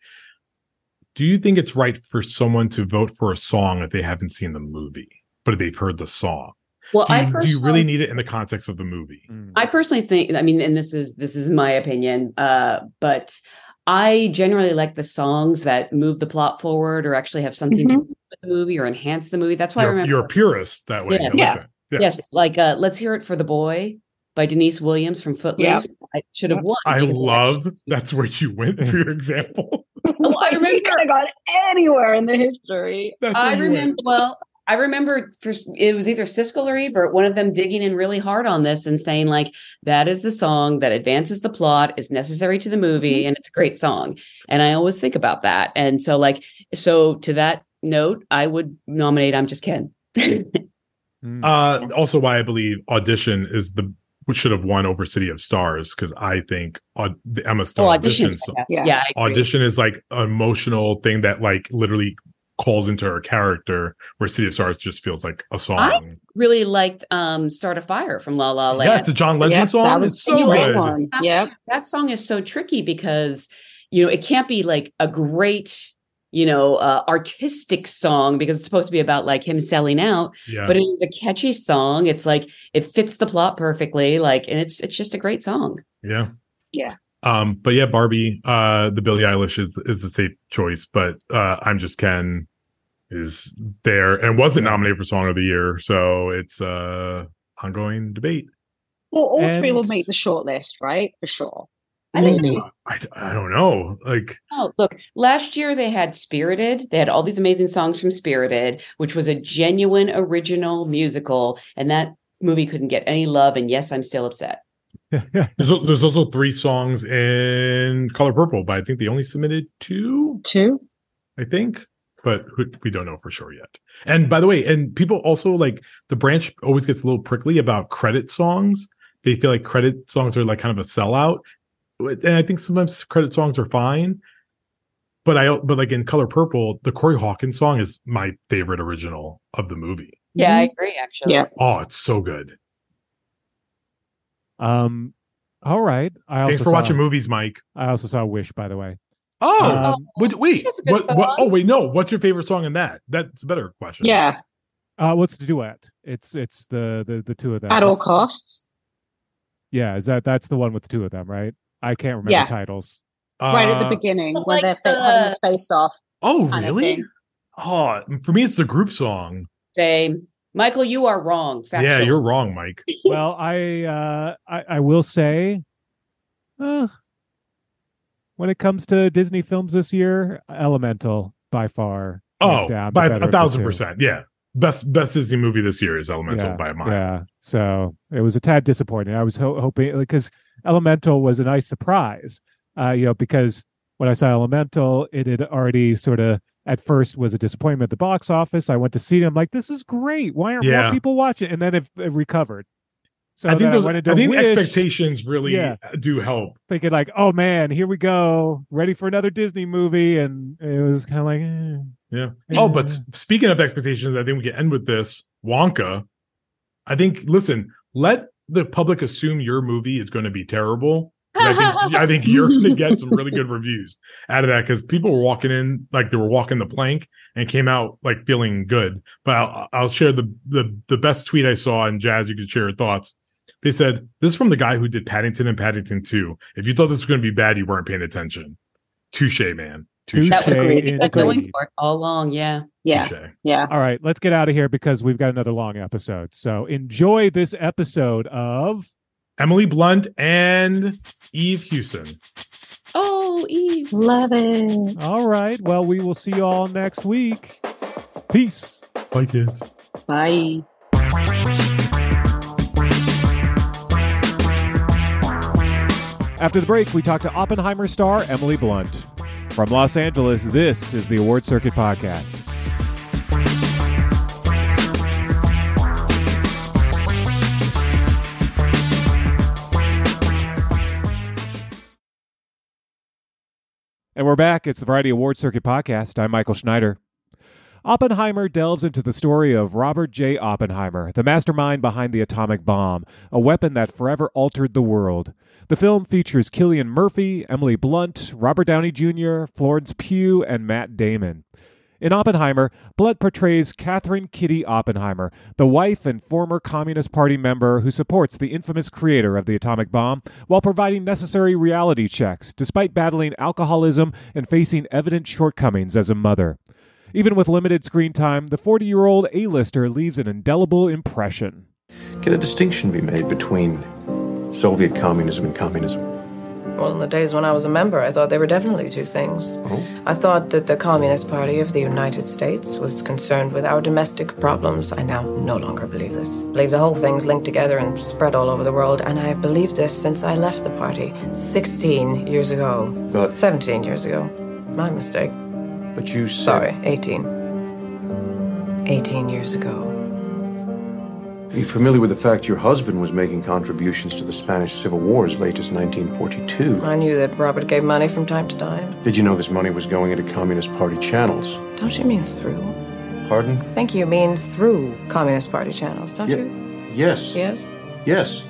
Do you think it's right for someone to vote for a song if they haven't seen the movie, but they've heard the song? Well, Do I you, do you really need it in the context of the movie? Mm. I personally think, I mean, and this is this is my opinion, uh, but I generally like the songs that move the plot forward or actually have something to do with the movie or enhance the movie. That's why I You're, remember. you're a purist that way. Yes. like Yeah. that. Yeah. Yes, like uh, "Let's Hear It for the Boy" by Deniece Williams from Footloose. I should have won. I because it love that's where you went for your example. [laughs] Oh, I [laughs] you remember- could have gone anywhere in the history. That's I remember. went. Well, I remember first. It was either Siskel or Ebert, one of them digging in really hard on this and saying like, "That is the song that advances the plot, is necessary to the movie, Mm-hmm. and it's a great song." And I always think about that. And so, like, so to that note, I would nominate "I'm Just Ken." Mm. Uh, also, why I believe audition is the which should have won over City of Stars because I think aud- the Emma Stone oh, audition auditions. Yeah. yeah, audition is like an emotional thing that like literally calls into her character, where City of Stars just feels like a song. I Really liked um, "Start a Fire" from La La Land. yeah, it's a John Legend Yep, song. that was It's so good. one. that, that song is so tricky because you know it can't be like a great you know uh, artistic song because it's supposed to be about like him selling out Yeah, but it is a catchy song it's like it fits the plot perfectly like and it's it's just a great song yeah, Yeah. Um, but yeah, Barbie, uh, the Billie Eilish is is a safe choice, but uh, I'm just Ken is there and wasn't nominated for Song of the Year, so it's uh ongoing debate. Well, all three will make the shortlist, right? For sure. I think Maybe. I, I don't know. Like, oh look last year they had spirited they had all these amazing songs from spirited which was a genuine original musical and that movie couldn't get any love and yes i'm still upset [laughs] there's there's also three songs in Color Purple, but I think they only submitted two. Two. I think, but we don't know for sure yet. And by the way, and people also like the branch always gets a little prickly about credit songs. They feel like credit songs are like kind of a sellout. and I think sometimes credit songs are fine. But I but like in Color Purple, the Corey Hawkins song is my favorite original of the movie. Yeah, I mm-hmm. agree. Actually, Yeah. Oh, it's so good. Um, all right. I also Thanks for saw, watching movies, Mike. I also saw Wish, by the way. Oh, Um, wait, wait, That's a good what, what? Oh, wait, no. What's your favorite song in that? That's a better question. Yeah. Uh, what's the duet? It's it's the the the two of them. At all It's- costs. Yeah, is that that's the one with the two of them, right? I can't remember Yeah. titles. right at the Uh, beginning But when like they're fa- having this face off. Oh, really? Oh, for me, it's the group song. same. Michael, you are wrong. Yeah, you're wrong, Mike. [laughs] well, I uh I, I will say uh, when it comes to Disney films this year, Elemental by far. Oh, down, by a thousand percent. Yeah. Best best Disney movie this year is Elemental yeah, by a mile. Yeah. So it was a tad disappointing. I was ho- hoping because Elemental was a nice surprise, uh, you know, because when I saw Elemental, it had already sort of at first was a disappointment at the box office. I went to see it. I'm like, this is great. Why aren't Yeah. more people watching? And then it, it recovered. So I think those. went I, think Wish, expectations really Yeah. do help. thinking like, oh man, here we go, ready for another Disney movie, and it was kind of like, eh. Yeah. Yeah. Oh, but speaking of expectations, I think we can end with this Wonka. I think. Listen, let the public assume your movie is going to be terrible. And I think [laughs] I think you're going to get some really good reviews out of that because people were walking in like they were walking the plank and came out like feeling good. But I'll, I'll share the the the best tweet I saw and Jazz. You can share your thoughts. They said this is from the guy who did Paddington and Paddington Two. If you thought this was going to be bad, you weren't paying attention. Touche, man. Touche. That was Agreed. You've been going for it all along. Yeah. Yeah. Touche. Yeah. All right, let's get out of here because we've got another long episode. So enjoy this episode of Emily Blunt and Eve Hewson. Oh, Eve. Love it. All right. Well, we will see you all next week. Peace. Bye, kids. Bye. After the break, we talk to Oppenheimer star Emily Blunt. From Los Angeles, this is the Award Circuit Podcast. And we're back. It's the Variety Award Circuit Podcast. I'm Michael Schneider. Oppenheimer delves into the story of Robert J. Oppenheimer, the mastermind behind the atomic bomb, a weapon that forever altered the world. The film features Cillian Murphy, Emily Blunt, Robert Downey Jr., Florence Pugh, and Matt Damon. In Oppenheimer, Blunt portrays Katherine Kitty Oppenheimer, the wife and former Communist Party member who supports the infamous creator of the atomic bomb while providing necessary reality checks despite battling alcoholism and facing evident shortcomings as a mother. Even with limited screen time, the 40 year old A lister leaves an indelible impression. Can a distinction be made between Soviet communism and communism? Well, in the days when I was a member, I thought they were definitely two things. Oh. I thought that the Communist Party of the United States was concerned with our domestic problems. I now no longer believe this. I believe the whole thing's linked together and spread all over the world, and I have believed this since I left the party 16 years ago. But 17 years ago. My mistake. but you said Sorry, 18. 18 years ago. Are you familiar with the fact your husband was making contributions to the Spanish Civil War as late as 1942? I knew that Robert gave money from time to time. Did you know this money was going into Communist Party channels? Don't you mean through? Pardon? I think you mean through Communist Party channels, don't Ye- you? Yes. Yes? Yes.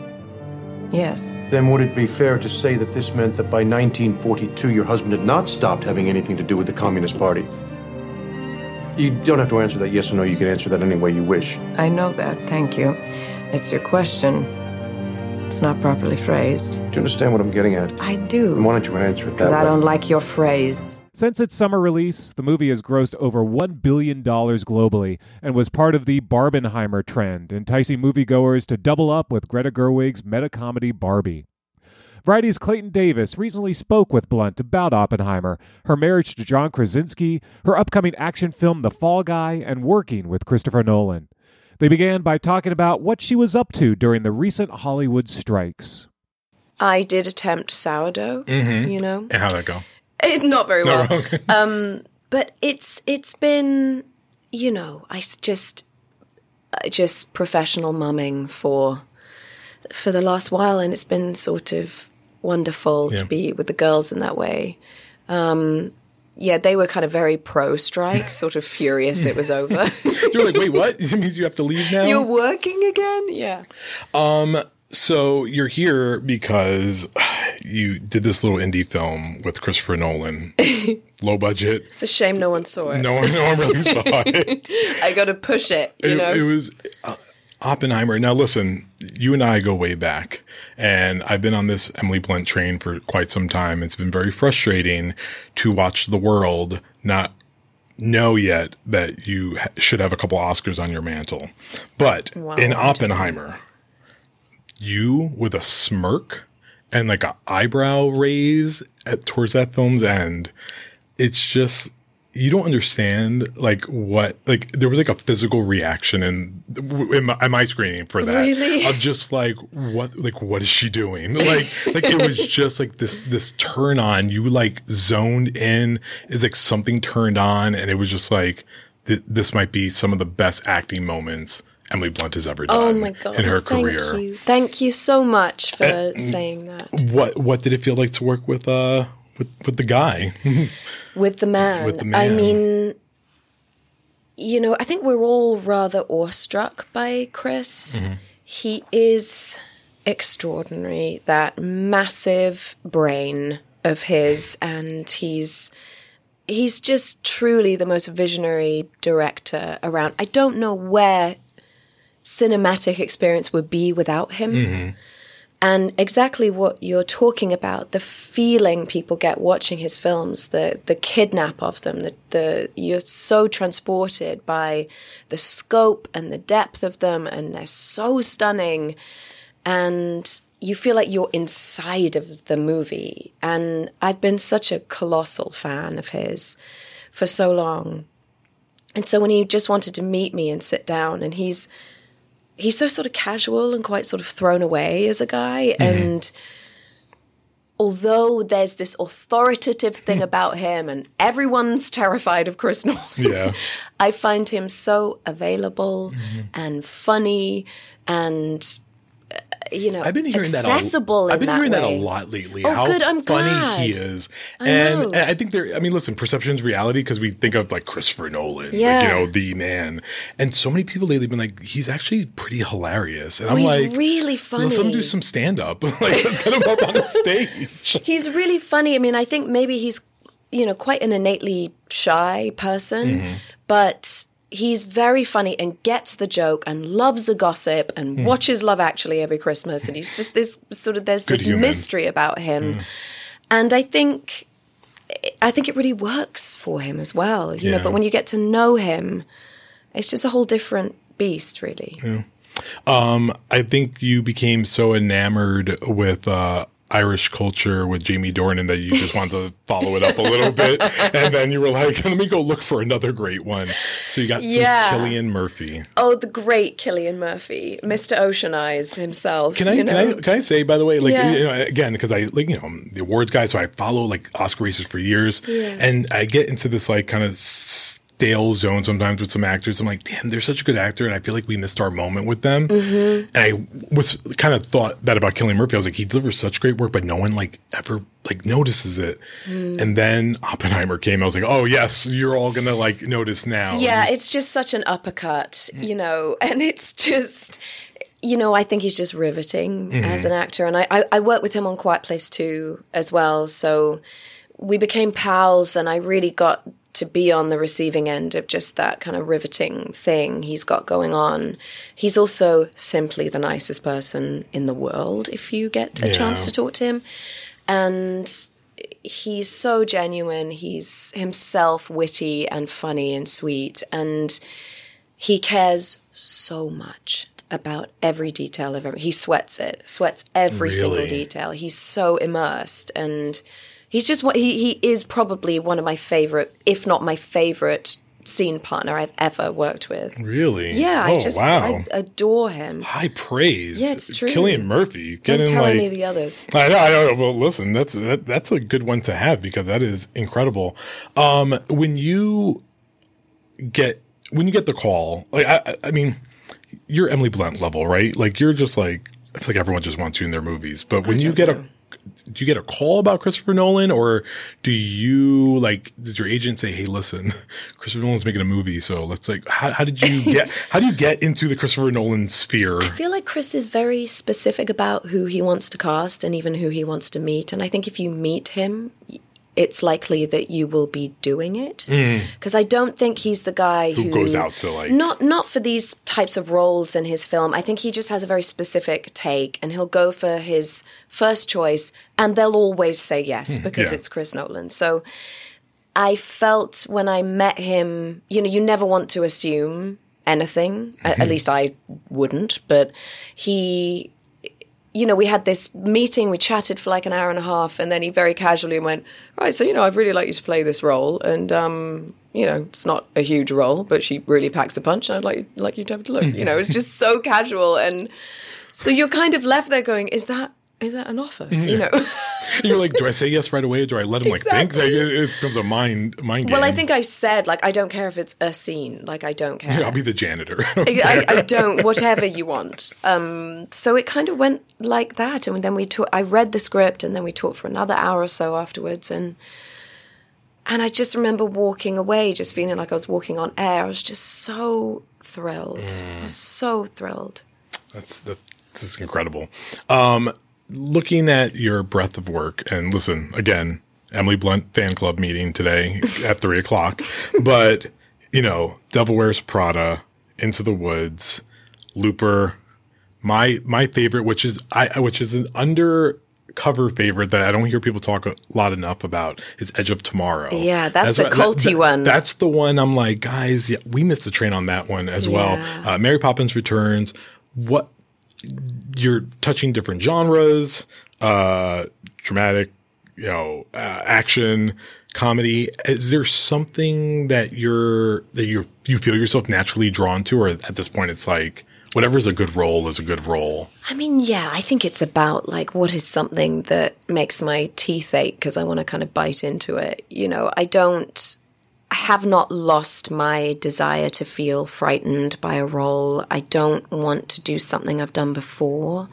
Yes. Then would it be fair to say that this meant that by 1942 your husband had not stopped having anything to do with the Communist Party? You don't have to answer that yes or no. You can answer that any way you wish. I know that, thank you. It's your question. It's not properly phrased. Do you understand what I'm getting at? I do. Then why don't you answer it that Because way? I don't like your phrase. Since its summer release, the movie has grossed over $1 billion globally and was part of the Barbenheimer trend, enticing moviegoers to double up with Greta Gerwig's meta comedy Barbie. Variety's Clayton Davis recently spoke with Blunt about Oppenheimer, her marriage to John Krasinski, her upcoming action film The Fall Guy, and working with Christopher Nolan. They began by talking about what she was up to during the recent Hollywood strikes. I did attempt sourdough, Mm-hmm. you know. And how'd that go? It, not very No, well. wrong. [laughs] um, but it's it's been, you know, I just uh, just professional mumming for for the last while, and it's been sort of wonderful Yeah. to be with the girls in that way. Um, yeah, they were kind of very pro strike, [laughs] sort of furious it was over. [laughs] You're like, wait, what? [laughs] It means you have to leave now. You're working again? Yeah. Um, so you're here because you did this little indie film with Christopher Nolan, low budget. It's a shame no one saw it. No one, no one really saw it. I got to push it, you it, know? it was uh, Oppenheimer. Now, listen, you and I go way back, and I've been on this Emily Blunt train for quite some time. It's been very frustrating to watch the world not know yet that you should have a couple Oscars on your mantle. But Wow, in Oppenheimer, you with a smirk and like a eyebrow raise at towards that film's end, it's just you don't understand like what like there was like a physical reaction in in my, in my screening for that Really? of just like what like what is she doing [laughs] like like it was just like this this turn on you like zoned in is like something turned on and it was just like th- this might be some of the best acting moments Emily Blunt has ever done oh my God. in her Thank career. you. Thank you so much for Uh, saying that. What what did it feel like to work with uh with with the guy? [laughs] With the man. With the man. I mean, you know, I think we're all rather awestruck by Chris. Mm-hmm. He is extraordinary, that massive brain of his, and he's he's just truly the most visionary director around. I don't know where cinematic experience would be without him. And exactly what you're talking about, the feeling people get watching his films, the the kidnap of them, the, the you're so transported by the scope and the depth of them, and they're so stunning, and you feel like you're inside of the movie. And I've been such a colossal fan of his for so long. And so when he just wanted to meet me and sit down, and he's he's so sort of casual and quite sort of thrown away as a guy. Mm-hmm. And although there's this authoritative thing [laughs] about him, and everyone's terrified of Chris Nolan, Yeah. [laughs] I find him so available mm-hmm. and funny and. You know, I've been hearing accessible that. A, I've been hearing that, a lot lately. Oh, how good, I'm funny glad. he is, I and, know. I think there. I mean, listen, perception's reality because we think of like Christopher Nolan, like, Yeah. you know, the man, and so many people lately have been like, he's actually pretty hilarious, and Oh, I'm he's like, really funny. let's let him do some stand up, [laughs] like let's get him up on a [laughs] stage. He's really funny. I mean, I think maybe he's, you know, quite an innately shy person, Mm-hmm. but he's very funny and gets the joke and loves a gossip and Hmm. watches Love Actually every Christmas. And he's just this sort of, there's Good this human. mystery about him. And I think, I think it really works for him as well, you know, but when you get to know him, it's just a whole different beast, really. I think you became so enamored with uh, Irish culture with Jamie Dornan that you just wanted to follow it up a little bit, and then you were like, "Let me go look for another great one." So you got Yeah. some Cillian Murphy. Oh, the great Cillian Murphy, Mr. Ocean Eyes himself. Can I, can? I can I say by the way like Yeah. you know, again because I like you know I'm the awards guy so I follow like Oscar races for years and I get into this like kind of stale zone sometimes with some actors I'm like damn they're such a good actor and I feel like we missed our moment with them Mm-hmm. and I was kind of thought that about Cillian Murphy I was like he delivers such great work but no one like ever like notices it Mm. and then Oppenheimer came I was like oh yes you're all gonna like notice now Yeah, it's just such an uppercut, you know, and it's just, you know, I think he's just riveting as an actor. And I, I, I worked with him on Quiet Place 2 as well. So we became pals, and I really got to be on the receiving end of just that kind of riveting thing he's got going on. He's also simply the nicest person in the world if you get a chance to talk to him. And he's so genuine. He's himself witty and funny and sweet. And he cares so much about every detail of every. He sweats it, sweats every single detail. He's so immersed. And he's just what he, he is probably one of my favorite, if not my favorite scene partner I've ever worked with. really Yeah, oh I just wow I adore him. high praise Yeah, it's true. Cillian Murphy Don't tell like any of the others. [laughs] I know, I know. Well, listen, that's that, that's a good one to have because that is incredible. Um, when you get when you get the call, like I, I- I mean, you're Emily Blunt level, right? Like you're just like I feel like everyone just wants you in their movies, but when you get a do you get a call about Christopher Nolan or do you like, did your agent say, Hey, listen, [laughs] Christopher Nolan's making a movie. So let's like, how, how did you get, [laughs] how do you get into the Christopher Nolan sphere? I feel like Chris is very specific about who he wants to cast and even who he wants to meet. And I think if you meet him, it's likely that you will be doing it mm. because I don't think he's the guy who, Who goes out to, like- not not for these types of roles in his film. I think he just has a very specific take, and he'll go for his first choice, and they'll always say yes hmm, because yeah. it's Chris Nolan. So I felt when I met him, you know, you never want to assume anything. At, at least I wouldn't. But he, you know, we had this meeting. We chatted for like an hour and a half, and then he very casually went, "Right, so you know, I'd really like you to play this role, and um, you know, it's not a huge role, but she really packs a punch, and I'd like like you to have a look." You know, it's just so casual, and so you're kind of left there going, "Is that, is that an offer? You know. [laughs] [laughs] You're like, do I say yes right away? Or do I let him like think? Exactly. Like, it, it becomes a mind, mind game. Well, I think I said like I don't care if it's a scene. Like I don't care. Yeah, I'll be the janitor. [laughs] I, I don't. Whatever you want. Um, so it kind of went like that, and then we talk, I read the script, and then we talked for another hour or so afterwards, and and I just remember walking away, just feeling like I was walking on air. I was just so thrilled. I was so thrilled. That's that. This is incredible. Um, looking at your breadth of work, and listen again, Emily Blunt fan club meeting today [laughs] at three o'clock. But you know, Devil Wears Prada, Into the Woods, Looper, my my favorite, which is I which is an undercover favorite that I don't hear people talk a lot enough about, is Edge of Tomorrow. Yeah, that's a what- culty one. That's the one I'm like, guys, yeah, we missed the train on that one as well. Uh, Mary Poppins Returns. What you're touching different genres, uh, dramatic, you know, uh, action, comedy. Is there something that you're that you you feel yourself naturally drawn to, or at this point, it's like whatever's a good role is a good role. I mean, yeah, I think it's about like what is something that makes my teeth ache because I want to kind of bite into it. You know, I don't, have not lost my desire to feel frightened by a role. I don't want to do something I've done before.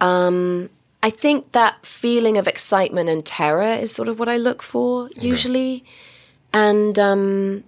Um, I think that feeling of excitement and terror is sort of what I look for usually. And, um,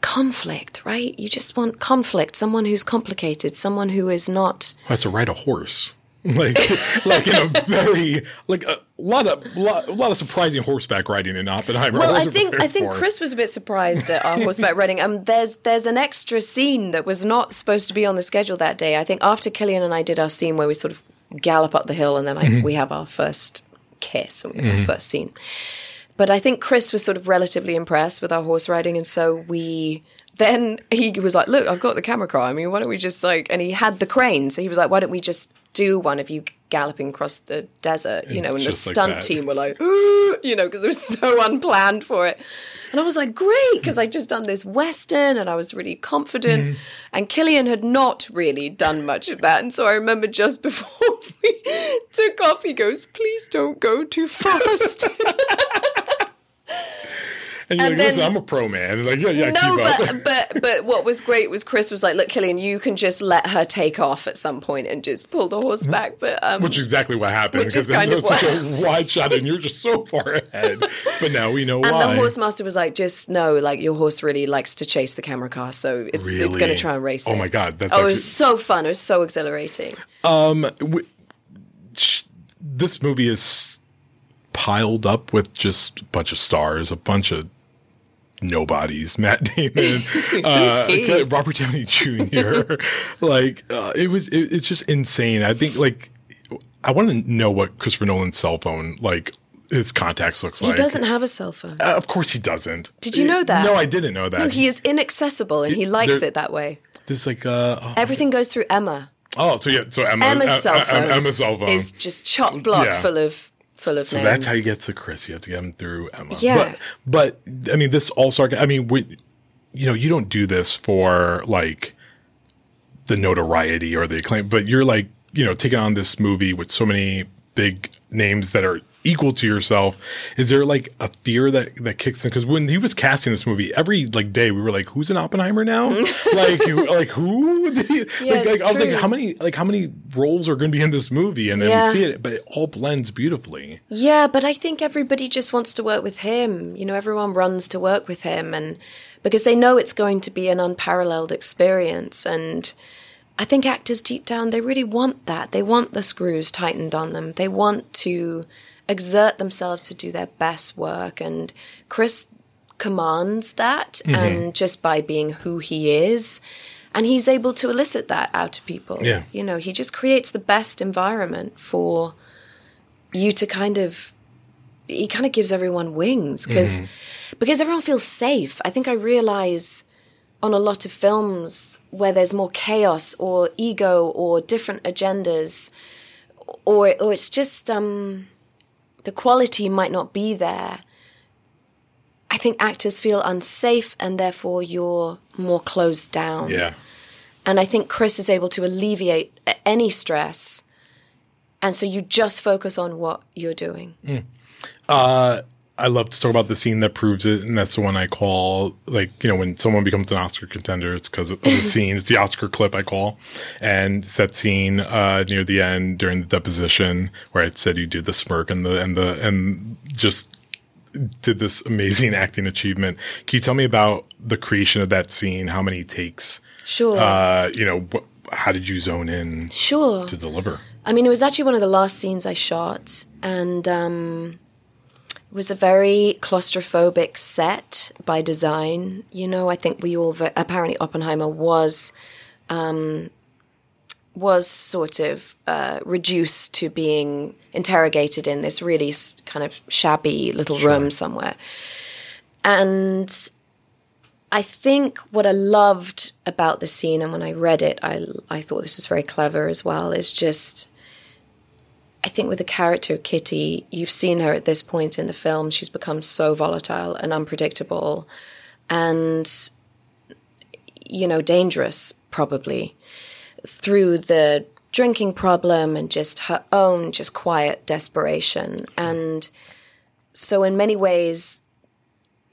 conflict, right? You just want conflict, someone who's complicated, someone who is not Who has to ride a horse? [laughs] Like, like in a very like a lot of lot, a lot of surprising horseback riding in Oppenheimer. Well, I wasn't think I think. Chris was a bit surprised at our horseback riding. Um, there's there's an extra scene that was not supposed to be on the schedule that day. I think after Cillian and I did our scene where we sort of gallop up the hill and then I, Mm-hmm. we have our first kiss and we have our first scene. But I think Chris was sort of relatively impressed with our horse riding, and so we. Then he was like, "Look, I've got the camera car. I mean, why don't we just like?" And he had the crane, so he was like, "Why don't we just do one of you galloping across the desert?" You know, and the Just like stunt that. team were like, you know, because it was [laughs] so unplanned for it. And I was like, great, because I'd just done this Western and I was really confident. Mm-hmm. And Cillian had not really done much of that. And so I remember just [laughs] before we took off, he goes, please don't go too fast. [laughs] and you're and like, listen, I'm a pro man. Like, yeah, yeah, no, keep up. but, [laughs] but but what was great was Chris was like, look, Cillian, you can just let her take off at some point and just pull the horse back. But um, Which is exactly what happened because kind it's of [laughs] such a [laughs] wide shot and you're just so far ahead. But now we know And why. the horse master was like, just no, like your horse really likes to chase the camera car, so it's it's going to try and race Oh it. my God, that's oh, it was so fun. It was so exhilarating. Um, w- sh- this movie is piled up with just a bunch of stars, a bunch of nobodies. Matt [laughs] Damon, uh, he? Robert Downey Jr. [laughs] like uh, it was. It, it's just insane. I think like I want to know what Christopher Nolan's cell phone like. His contacts looks He like. He doesn't have a cell phone. Uh, of course he doesn't. Did you know that? No, I didn't know that. No, he is inaccessible and he likes there- it that way. This like uh oh, Everything goes through Emma. oh so yeah so Emma Emma's uh, cell uh, phone Emma's cell phone is just chock block Yeah. full of full of So names. that's how you get to Chris. You have to get him through Emma. Yeah. But, but I mean, this all star. I mean, we, you know, you don't do this for like the notoriety or the acclaim, but you're like, you know, taking on this movie with so many big names that are equal to yourself. Is there like a fear that that kicks in? Because when he was casting this movie every like day we were like who's an oppenheimer now? [laughs] Like who- like who Yeah, like, like i was like how many like how many roles are going to be in this movie? And then Yeah. we see it but it all blends beautifully. Yeah, but I think everybody just wants to work with him. You know, everyone runs to work with him and because they know it's going to be an unparalleled experience and I think actors deep down they really want that. They want the screws tightened on them. They want to exert themselves to do their best work and Chris commands that mm-hmm. and just by being who he is and he's able to elicit that out of people. Yeah. You know, he just creates the best environment for you to kind of he kind of gives everyone wings because mm-hmm. because everyone feels safe. I think I realize on a lot of films where there's more chaos or ego or different agendas or or it's just um the quality might not be there. I think actors feel unsafe and therefore you're more closed down. yeah And I think Chris is able to alleviate any stress. And so you just focus on what you're doing. Uh, I love to talk about the scene that proves it, and that's the one I call like you know when someone becomes an Oscar contender, it's because of the [laughs] scene. It's the Oscar clip I call, and it's that scene uh, near the end during the deposition where I said you do the smirk and the and the and just did this amazing acting achievement. Can you tell me about the creation of that scene? How many takes? Sure. Uh, you know, wh- how did you zone in sure. to deliver? I mean, it was actually one of the last scenes I shot, and um, it was a very claustrophobic set by design. You know, I think we all apparently Oppenheimer was um, was sort of uh, reduced to being interrogated in this really s- kind of shabby little room somewhere, and I think what I loved about the scene, and when I read it, I I thought this was very clever as well. Is just, I think with the character of Kitty, you've seen her at this point in the film. She's become so volatile and unpredictable, and you know, dangerous probably through the drinking problem and just her own just quiet desperation. And so, in many ways,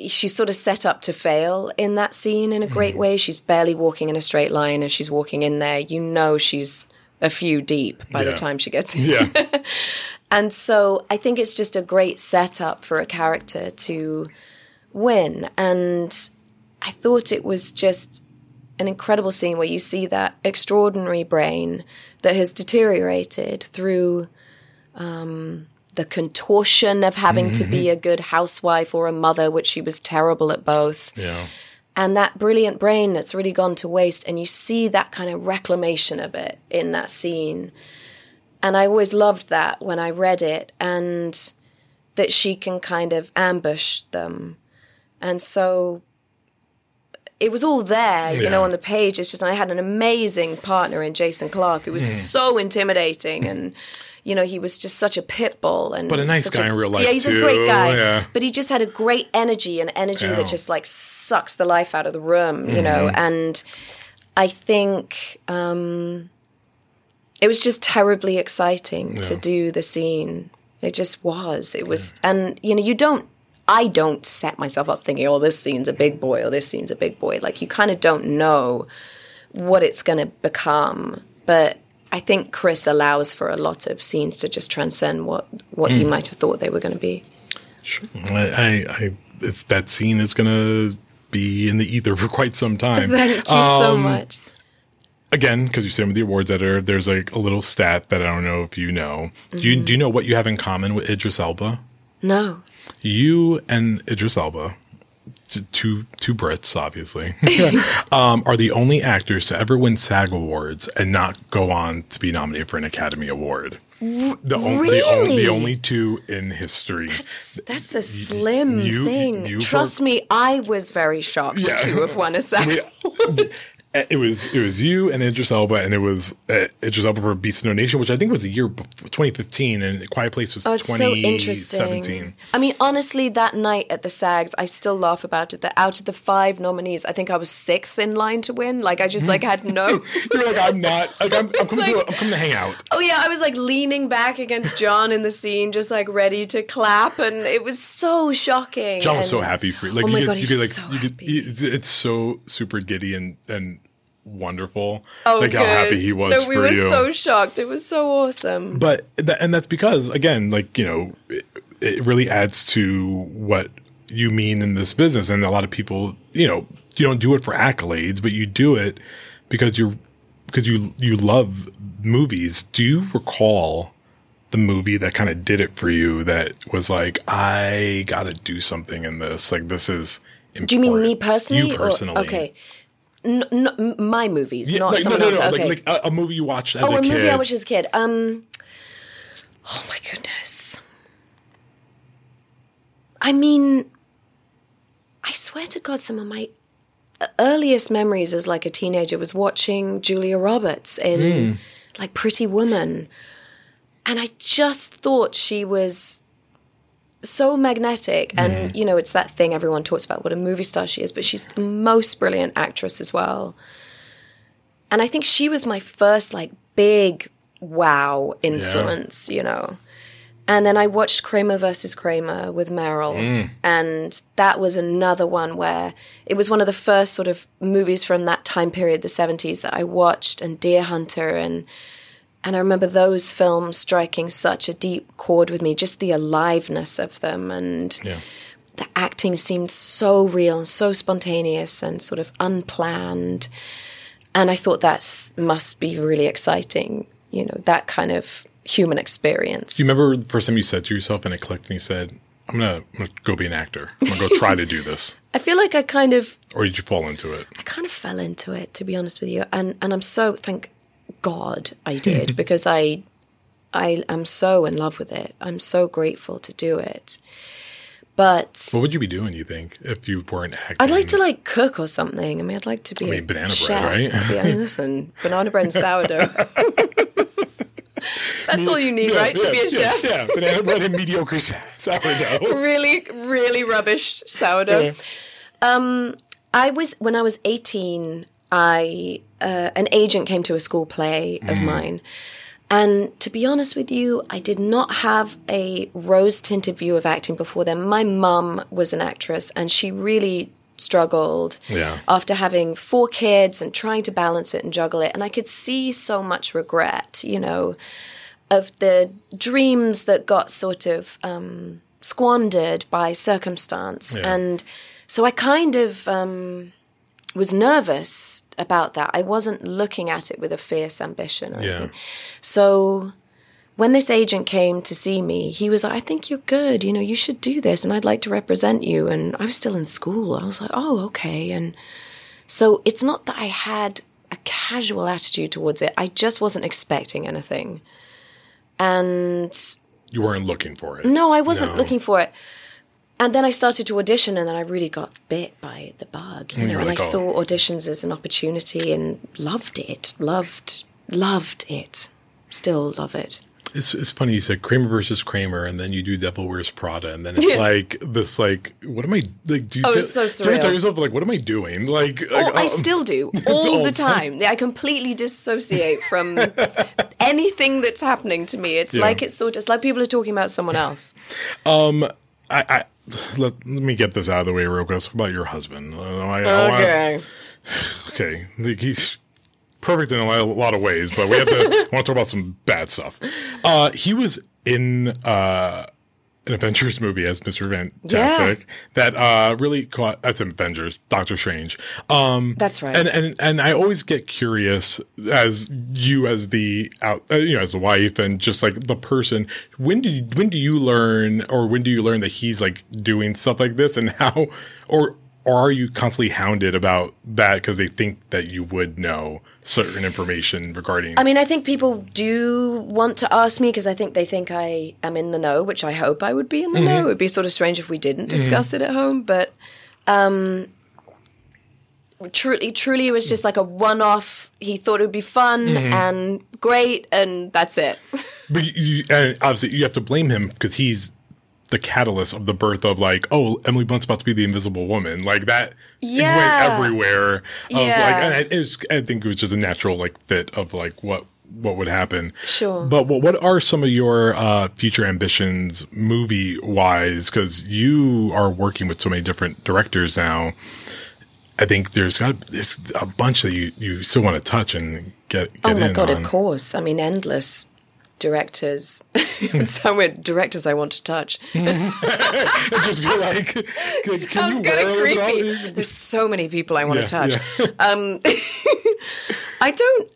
she's sort of set up to fail in that scene in a great hmm. way. She's barely walking in a straight line as she's walking in there. You know she's a few deep by Yeah. the time she gets in. Yeah, [laughs] And so I think it's just a great setup for a character to win. And I thought it was just an incredible scene where you see that extraordinary brain that has deteriorated through um, the contortion of having to be a good housewife or a mother, which she was terrible at both yeah. And that brilliant brain that's really gone to waste and you see that kind of reclamation of it in that scene and i always loved that when i read it and that she can kind of ambush them and so it was all there you Yeah. know on the page it's just i had an amazing partner in jason clarke who was Hmm. so intimidating and you know he was just such a pit bull and But a nice guy in real life, yeah he's too. a great guy Yeah. but he just had a great energy and energy Yeah. that just like sucks the life out of the room, you know. Mm-hmm. And I think um, it was just terribly exciting to do the scene. It just was. It was, and you know, you don't. I don't set myself up thinking, "Oh, this scene's a big boy," or "This scene's a big boy." Like you kind of don't know what it's going to become, but. I think Chris allows for a lot of scenes to just transcend what, what Mm. you might have thought they were going to be. Sure. I, I, I it's that scene is gonna be in the ether [laughs] for quite some time. [laughs] Thank you so Um, much. Again, because you're sitting with the awards editor, there's like a little stat that I don't know if you know. Do you do you know what you have in common with Idris Elba? No. You and Idris Elba, t- two two Brits, obviously, [laughs] um, are the only actors to ever win SAG awards and not go on to be nominated for an Academy Award. The, on- the, on- really? the only two in history. That's, that's a slim you- thing. you Trust were- me, I was very shocked Yeah. to have won a [laughs] SAG. We- it was it was you and Idris Elba, and it was uh, Idris Elba for Beast of No Nation, which I think was the year before, 2015, and Quiet Place was Oh, it's so 2017. interesting. I mean, honestly, that night at the SAGs, I still laugh about it. That out of the five nominees, I think I was sixth in line to win. Like I just like had no. [laughs] You're like, I'm not. Like, I'm, I'm [laughs] coming to. like- I'm coming to hang out. Oh yeah, I was like leaning back against John in the scene, just like ready to clap, and it was so shocking. John was so happy for you. Like Oh you my get, God, you get like so you get, it's so super giddy and and wonderful. Oh, like how happy he was No, for we were you. so shocked. It was so awesome. but that, and that's because again, like you know, it, it really adds to what you mean in this business. And a lot of people, you know, you don't do it for accolades, but you do it because you're because you you love movies. Do you recall? The movie that kind of did it for you that was like, I gotta do something in this. Like, this is Do you mean me personally? You personally. Or, okay. N- n- my movies, Yeah, not like, no, someone no, else. no. okay. Like, like a, a movie you watched as oh, a, a kid. movie I watched as a kid. Um, oh my goodness. I mean, I swear to God, some of my earliest memories as like a teenager was watching Julia Roberts in like Pretty Woman, and I just thought she was so magnetic and you know it's that thing everyone talks about what a movie star she is but she's the most brilliant actress as well. And i think she was my first like big wow influence you know. And then i watched kramer versus kramer with meryl mm. and that was another one where it was one of the first sort of movies from that time period the 70s that i watched and deer hunter and and I remember those films striking such a deep chord with me, just the aliveness of them. And Yeah. the acting seemed so real and so spontaneous and sort of unplanned. And I thought that must be really exciting, you know, that kind of human experience. Do you remember the first time you said to yourself and it clicked and you said, I'm gonna, I'm gonna go be an actor. I'm gonna go [laughs] try to do this. I feel like I kind of Or did you fall into it? I kind of fell into it, to be honest with you, and and I'm so thank God I did [laughs] because I I am so in love with it. I'm so grateful to do it. But What would you be doing, you think, if you weren't acting? I'd like to like cook or something. I mean, I'd like to be. I mean, a banana bread, chef. right? Yeah, I mean, listen, [laughs] banana bread and sourdough. [laughs] That's all you need, right, to be a yeah, chef? Yeah, banana bread and mediocre sourdough. really, really rubbish sourdough. Um, I was when I was eighteen. I uh, an agent came to a school play of mine, and to be honest with you, I did not have a rose tinted view of acting before then. My mum was an actress, and she really struggled Yeah. after having four kids and trying to balance it and juggle it. And I could see so much regret, you know, of the dreams that got sort of um, squandered by circumstance. Yeah. And so I kind of um, was nervous about that. I wasn't looking at it with a fierce ambition or Yeah. anything. So when this agent came to see me, he was like, I think you're good. You know, you should do this and I'd like to represent you. And I was still in school. I was like, oh, okay. And so it's not that I had a casual attitude towards it, I just wasn't expecting anything. And You weren't looking for it. no, I wasn't No. looking for it. And then I started to audition, and then I really got bit by the bug. You And know, and I saw auditions as an opportunity and loved it, loved, loved it. Still love it. It's it's funny you said Kramer versus Kramer, and then you do Devil Wears Prada, and then it's [laughs] like this like what am I like? Do you, Oh, tell- it's so do you tell yourself like what am I doing? Like, Oh, like, I um, still do [laughs] all all the the time. I completely dissociate from [laughs] anything that's happening to me. It's Yeah. like it's sort of it's like people are talking about someone else. I, I let, let me get this out of the way real quick. Talk about your husband. Uh, I, I wanna- Okay. okay, he's perfect in a lot, of ways, but we have to I want to talk about some bad stuff. Uh, he was in uh, an Avengers movie as Mr. Fantastic that uh, really caught. That's Avengers, Doctor Strange. Um, That's right. And and and I always get curious as you as the out, uh, you know, as a wife and just like the person. When do you, when do you learn, or when do you learn that he's like doing stuff like this, and how, or or are you constantly hounded about that because they think that you would know certain information regarding? I mean, I think people do want to ask me because I think they think I am in the know, which I hope I would be in the know. It would be sort of strange if we didn't discuss it at home, but um, truly, truly, it was just like a one-off. He thought it would be fun Mm-hmm. and great, and that's it. [laughs] But you, you and obviously you have to blame him because he's the catalyst of the birth of like, oh, Emily Blunt's about to be the Invisible Woman, like that. Yeah. went everywhere. Of like, Yeah. and it was, I think it was just a natural like fit of like what what would happen. Sure. But what what are some of your uh, future ambitions, movie wise? Because you are working with so many different directors now. I think there's got there's a bunch that you you still want to touch and get. get Oh my god! on. Of course. I mean, endless directors. [laughs] so many directors I want to touch. [laughs] It just be like, can, Sounds you kind of creepy. There's so many people I want Yeah, to touch. yeah. Um, [laughs] I don't.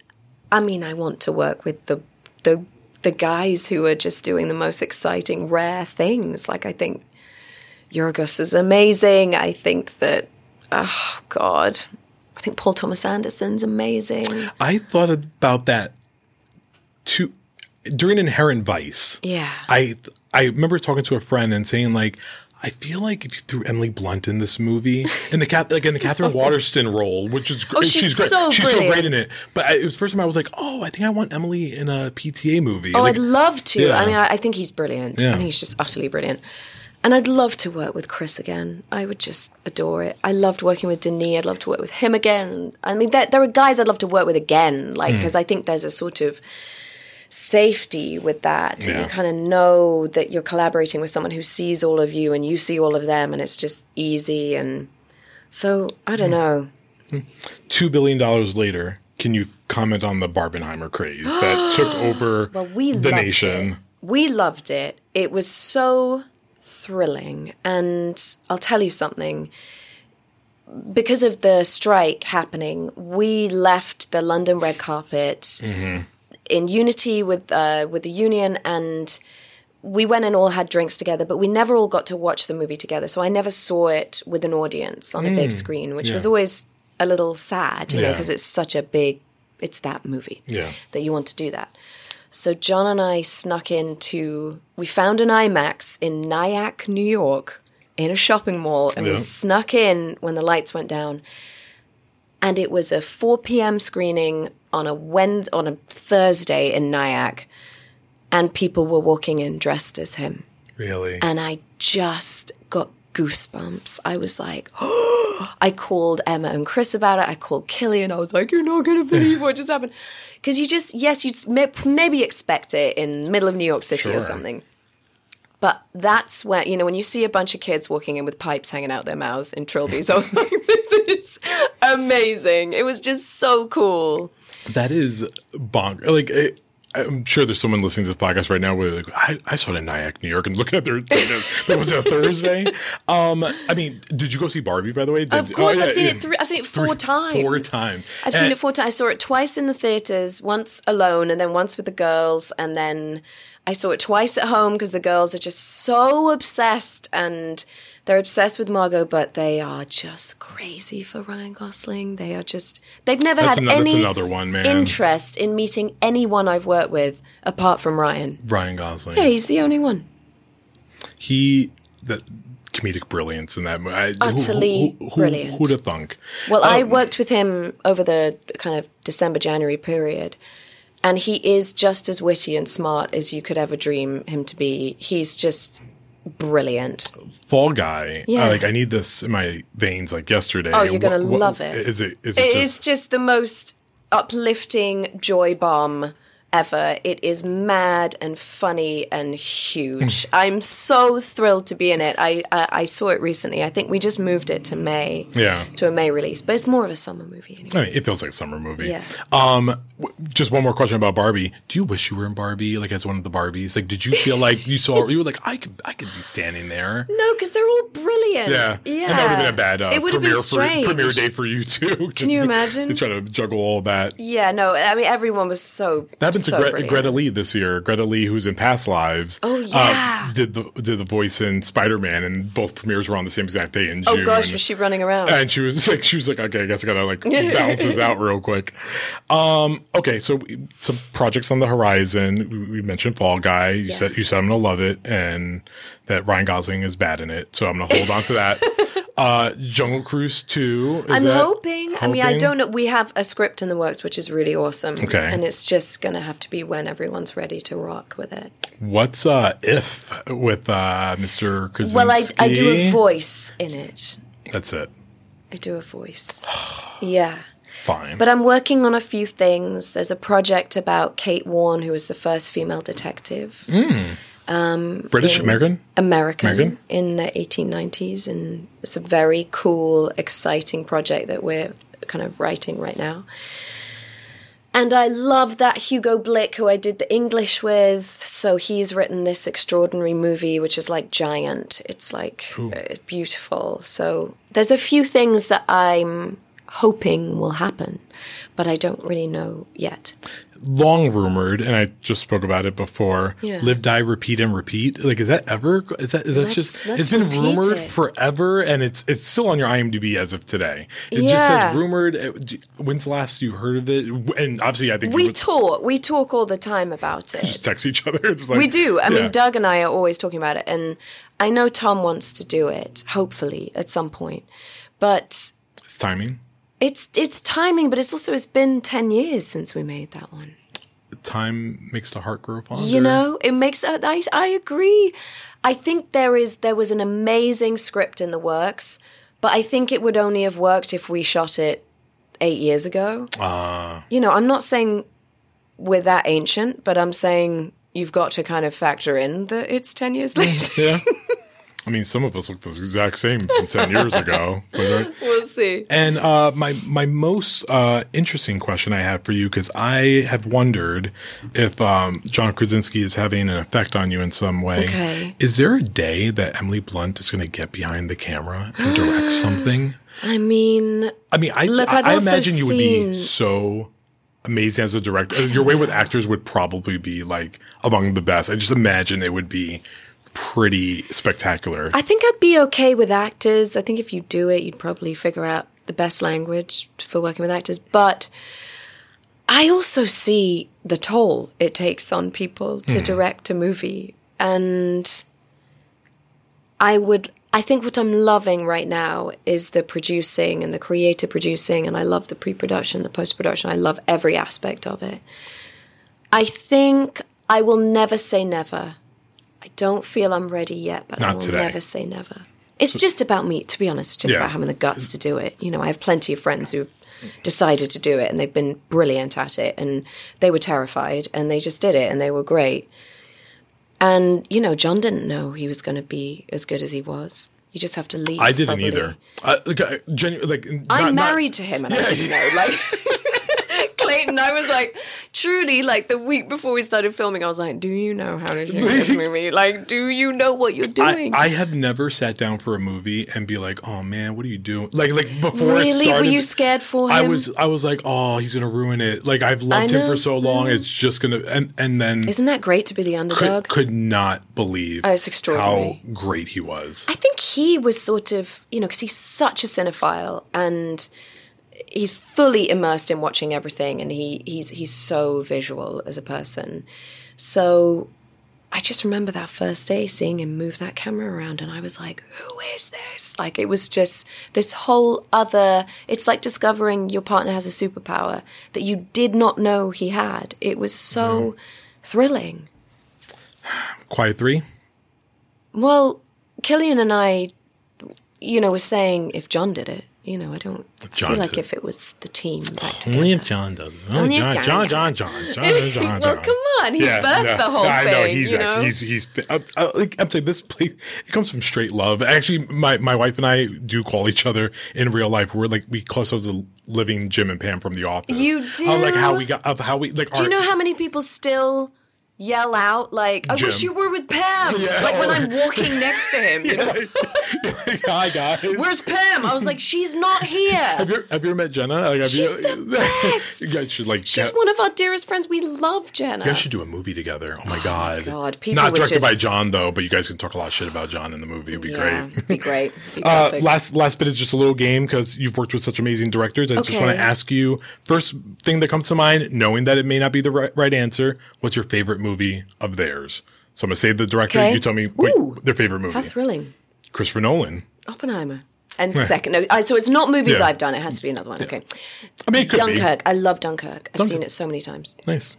I mean, I want to work with the the the guys who are just doing the most exciting, rare things. Like I think Yorgos is amazing. I think that, oh God, I think Paul Thomas Anderson's amazing. I thought about that too during Inherent Vice. Yeah. I I remember talking to a friend and saying like. I feel like if you threw Emily Blunt in this movie, in the cat like in the [laughs] Katherine oh. Waterston role, which is great, Oh, she's great, so she's so great in it. But I, it was the first time I was like, oh, I think I want Emily in a PTA movie. Oh, like, I'd love to. Yeah. I mean, I, I think he's brilliant. Yeah. I think he's just utterly brilliant. And I'd love to work with Chris again. I would just adore it. I loved working with Denis. I'd love to work with him again. I mean, there, there are guys I'd love to work with again, like mm. because I think there's a sort of safety with that. Yeah. You kind of know that you're collaborating with someone who sees all of you and you see all of them, and it's just easy. And so I Hmm. don't know. two billion dollars later, can you comment on the Barbenheimer craze that [gasps] took over Well, we the nation? It. We loved it. It was so thrilling. And I'll tell you something. Because of the strike happening, we left the London red carpet in unity with uh, with the union, and we went and all had drinks together. But we never all got to watch the movie together. So I never saw it with an audience on a big screen, which was always a little sad, you know, because it's such a big. It's that movie Yeah. that you want to do that. So John and I snuck into we found an IMAX in Nyack, New York, in a shopping mall, and Yeah. we snuck in when the lights went down. And it was a 4 p.m. screening on a Wed on a Thursday in Nyack, and people were walking in dressed as him Really? and I just got goosebumps. I was like, oh! [gasps] I called Emma and Chris about it. I called Cillian. I was like, you're not going [laughs] to believe what just happened. Because you just, yes, you'd maybe expect it in the middle of New York City Sure. or something. But that's when, you know, when you see a bunch of kids walking in with pipes hanging out their mouths in trilbies, I was like, this is amazing. It was just so cool. That is bonk. Like, I'm sure there's someone listening to this podcast right now. Where like, I, I saw it in Nyack, New York, and looking at their. [laughs] but was a Thursday? Um, I mean, did you go see Barbie? By the way, Did- Of course, oh, yeah, I've seen yeah. it three. I've seen it four Three- times. Four times. I've seen it four times. I saw it twice in the theaters, once alone, and then once with the girls, and then I saw it twice at home because the girls are just so obsessed and they're obsessed with Margot, but they are just crazy for Ryan Gosling. They are just they've never That's had that's any one, man. interest in meeting anyone I've worked with apart from Ryan. Ryan Gosling. Yeah, he's the only one. he that comedic brilliance in that movie. I- who- Utterly who, who, brilliant. Who'd have thunk? Well, I Um, worked with him over the kind of December January period, and he is just as witty and smart as you could ever dream him to be. He's just brilliant. Fall Guy. Yeah. I, like I need this in my veins like yesterday. Oh, you're gonna What- what- love it. Is it? Is it, It just, is just the most uplifting joy bomb ever. It is mad and funny and huge. I'm so thrilled to be in it. I, I I saw it recently. I think we just moved it to May. Yeah. To a May release, but it's more of a summer movie anyway. I mean, it feels like a summer movie. Yeah. Um, w- just one more question about Barbie. Do you wish you were in Barbie, like as one of the Barbies? Like, did you feel like you saw? You were like, I could, I could be standing there. No, because they're all brilliant. Yeah, yeah. And that would have been a bad uh, it would have premiere been strange. for premiere day for you too. [laughs] Can you imagine? To try to juggle all that. Yeah, no, I mean everyone was so. That so to Gre- Greta Lee this year. Greta Lee, who's in Past Lives. Oh, yeah. uh, did the did the voice in Spider Man, and both premieres were on the same exact day in June. Oh gosh, was she running around? and she was [laughs] like, she was like, okay, I guess I gotta like balance this out real quick. Um, okay, so some projects on the horizon. We, we mentioned Fall Guy. You said you said I'm gonna love it, and that Ryan Gosling is bad in it. So I'm gonna hold on to that. [laughs] Uh, Jungle Cruise two. is I'm that- hoping. I mean, I don't know. We have a script in the works, which is really awesome. Okay. And it's just going to have to be when everyone's ready to rock with it. What's uh if with uh Mr. Krasinski? Well, I, I do a voice in it. That's it. I do a voice. [sighs] yeah. Fine. But I'm working on a few things. There's a project about Kate Warne, who was the first female detective, British American. American, American? in the 1890s. And it's a very cool, exciting project that we're kind of writing right now. And I love that Hugo Blick, who I did the English with. So he's written this extraordinary movie, which is like giant. It's like uh, beautiful. So there's a few things that I'm hoping will happen, but I don't really know yet. Long rumored, and I just spoke about it before. Yeah. Live, die, repeat, and repeat. Like, is that ever? Is that? Is that Let's- just? let's it's been rumored it. forever, and it's it's still on your IMDb as of today. It just Yeah. says rumored. Uh, When's the last you heard of it? And obviously, I think We would talk. We talk all the time about [laughs] it. just text each other. [laughs] Just like, we do. I yeah. mean, Doug and I are always talking about it, and I know Tom wants to do it. Hopefully, at some point, but it's timing. It's it's timing. But it's also it's been ten years since we made that one. Time makes the heart grow fonder. You know, it makes. I I agree. I think there is there was an amazing script in the works, but I think it would only have worked if we shot it eight years ago. Ah. You know, I'm not saying we're that ancient, but I'm saying you've got to kind of factor in that it's ten years [laughs] later. yeah. [laughs] I mean, some of us look the exact same from ten years ago. [laughs] But, uh, we'll see. And uh, my my most uh, interesting question I have for you because I have wondered if um, John Krasinski is having an effect on you in some way. Okay. Is there a day that Emily Blunt is going to get behind the camera and direct [gasps] something? I mean, I mean, I Look, I, I imagine you would be so amazing as a director. Your way with actors would probably be like among the best. I just imagine it would be pretty spectacular. I think I'd be okay with actors. I think if you do it, you'd probably figure out the best language for working with actors. But I also see the toll it takes on people to hmm. direct a movie. And I would, I think what I'm loving right now is the producing and the creative producing. And I love the pre production, the post production. I love every aspect of it. I think I will never say never. I don't feel I'm ready yet, but I will today. never say never. It's just about me, to be honest. It's just Yeah. about having the guts to do it. You know, I have plenty of friends who've decided to do it and they've been brilliant at it and they were terrified and they just did it and they were great. And, you know, John didn't know he was going to be as good as he was. You just have to leave. I didn't probably. either. I, like, I, genu- like I'm not- not- married to him and I didn't know. Like [laughs] Clayton, I was like, truly, like the week before we started filming, I was like, Do you know how to shoot this [laughs] movie? Like, do you know what you're doing? I have never sat down for a movie and be like, "Oh man, what are you doing?" Like, like before it really? started, Were you scared for him? I was, I was like, "Oh, he's gonna ruin it." Like, I've loved him for so long, it's just gonna, and and then Isn't that great to be the underdog? could, could not believe Oh, it's extraordinary. how great he was. I think he was sort of, you know, because he's such a cinephile and he's fully immersed in watching everything, and he he's he's so visual as a person. So I just remember that first day seeing him move that camera around, and I was like, "Who is this?" Like it was just this whole other. It's like discovering your partner has a superpower that you did not know he had. It was so mm-hmm. thrilling. Quiet three. Well, Cillian and I, you know, were saying if John did it, you know, I don't John feel like did if it was the team back Only if John does it. Only Only if John, John- John, John, John, John, [laughs] John, well, John. come on, he birthed the whole I thing. I know he's you know? he's he's. I, I, like, I'm saying this place. It comes from straight love. Actually, my my wife and I do call each other in real life. We're like we call ourselves a living Jim and Pam from The Office. You Of like how we got of how we like. Do our, you know how many people still yell out like, "I wish you were with Pam"? [laughs] Yeah, like when I'm walking next to him, you [laughs] know, [laughs] Hi guys. where's Pam? I was like, she's not have here. you have you ever met Jenna? Like, have She's you, the best. guys should like. She's get- one of our dearest friends. We love Jenna. you guys should do a movie together. Oh my god! God, people Not directed by John though, but you guys can talk a lot of shit about John in the movie. It'd be yeah, great. Be great. Be Uh, last last bit is just a little game because you've worked with such amazing directors. I just want to ask you first thing that comes to mind, knowing that it may not be the right, right answer. What's your favorite movie of theirs? So I'm gonna say the director. Okay. You tell me what Ooh. their favorite movie. How thrilling. Christopher Nolan. Oppenheimer. And second, no, so it's not movies Yeah. I've done. It has to be another one. Okay. I mean, it could be. Dunkirk. I love Dunkirk. I've Dunkirk. seen it so many times. Nice.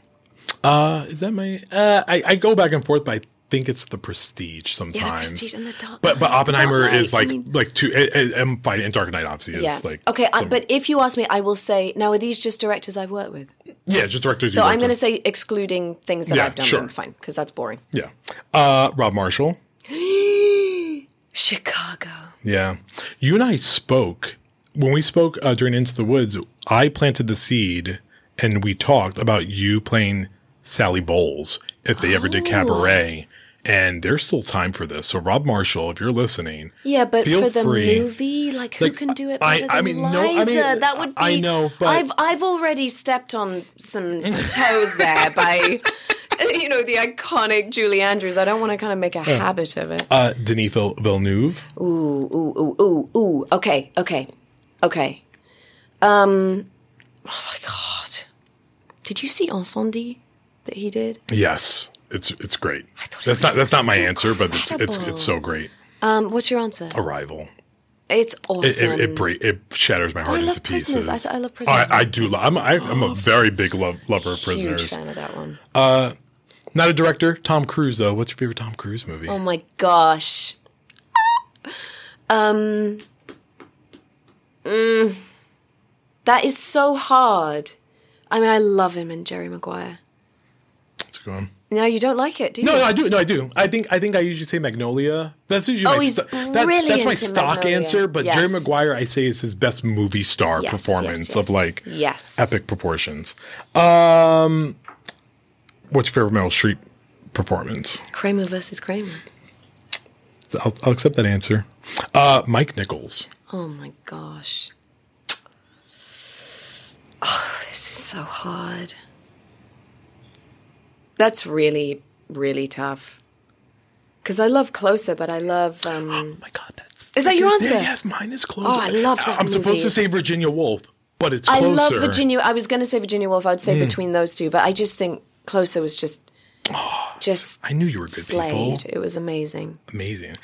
Uh, is that my? Uh, I, I go back and forth, but I think it's the Prestige sometimes. Yeah, the Prestige and the Dark. But but Oppenheimer is like I mean- like two. I'm fine. And Dark Knight obviously is yeah. like okay, I, but if you ask me, I will say now. Are these just directors I've worked with? yeah, just directors. So I'm going to say excluding things that Yeah, I've done. sure. Fine, because that's boring. yeah. Uh, Rob Marshall. [gasps] Chicago. Yeah, you and I spoke when we spoke uh, during Into the Woods. I planted the seed, and we talked about you playing Sally Bowles if they ever Oh. did Cabaret. And there's still time for this. So Rob Marshall, if you're listening, Yeah, but for the free. movie, like who Like, can do it I- I mean, no, I mean, that would be. I know, but- I've I've already stepped on some [laughs] toes there by, [laughs] you know, the iconic Julie Andrews. I don't want to kind of make a habit of it. uh, Denis Vil- Villeneuve. Ooh, ooh, ooh, ooh, ooh. Okay, okay, okay. Um, oh my god, did you see Incendies that he did? Yes, it's it's great. thought it That's not that's not my answer, but it's it's it's so great. Um, what's your answer? Arrival. It's It awesome. it, it, bre- it shatters my heart into pieces. I I love Oh, Prisoners. I, I do. Love, I'm I, I'm a very big love, lover of prisoners. Huge fan of that one. Not a director. Tom Cruise though. What's your favorite Tom Cruise movie? Oh my gosh. Um. mm, that is so hard. I mean, I love him and Jerry Maguire. Let's go on. No, you don't like it, do you? No, no, I do. No, I do. I think I think I usually say Magnolia. That's usually Oh, my he's sto- that- that's my stock Magnolia. answer. But Yes. Jerry Maguire, I say, is his best movie star Yes, performance yes, of like yes, epic proportions. Um, what's your favorite Meryl Streep performance? Kramer versus Kramer. I'll, I'll accept that answer. Uh, Mike Nichols. Oh my gosh. Oh, this is so hard. That's really, really tough. Because I love Closer, but I love. [gasps] Um, Oh my God, that's Is that your answer? yes, mine is closer. Oh, I love that I'm supposed to say Virginia Woolf, but it's I love Virginia. I was going to say Virginia Woolf. I would say between those two, but I just think Closer was just, just I knew you were good slayed. people. It was amazing. Amazing.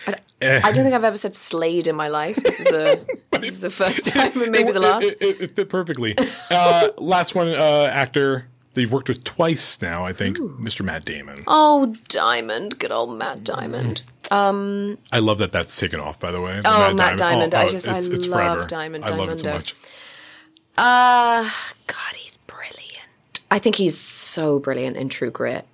I don't think I've ever said slayed in my life. This is a [laughs] this is the first time and maybe the last. It, it, it fit perfectly. Uh, last one, uh, actor that you've worked with twice now, I think, Mr. Matt Damon. Oh, Diamond, good old Matt Diamond. I love that that's taken off, by the way. The Oh, Matt Diamond. I just- I it's, it's love forever. Diamond, I love it so much. Uh God, he's brilliant. I think he's so brilliant in True Grit.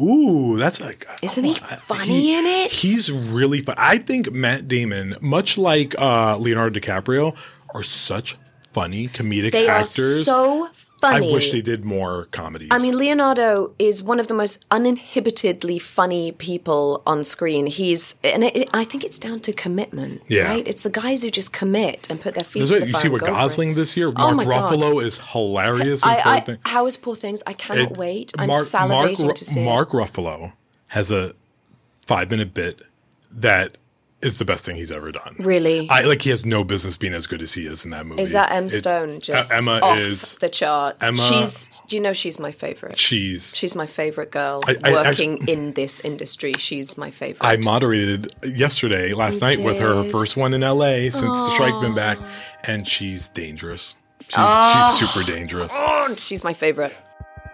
Ooh, that's like. Isn't he funny in it? He's really fun. I think Matt Damon, much like uh, Leonardo DiCaprio, are such funny comedic They actors. are so I wish they did more comedies. I mean, Leonardo is one of the most uninhibitedly funny people on screen. He's, and it, I think it's down to commitment. Yeah. right. It's the guys who just commit and put their feet Is to it- the you see what. Gosling this year? Oh Mark God. Ruffalo is hilarious. in I, I, how is Poor Things? I cannot It- wait. I'm Mark, salivating Mark, to see. Mark Ruffalo has a five minute bit that is the best thing he's ever done. Really? I like he has no business being as good as he is in that movie. Is that M It's- Stone just uh, Emma off is the charts? Emma- she's. Do you know she's my favorite? she's She's my favorite girl I- I working in this industry. She's my favorite. I moderated yesterday, last You night with her, her first one in LA since the strike been back, and she's dangerous. She's, she's super dangerous. Oh, she's my favorite.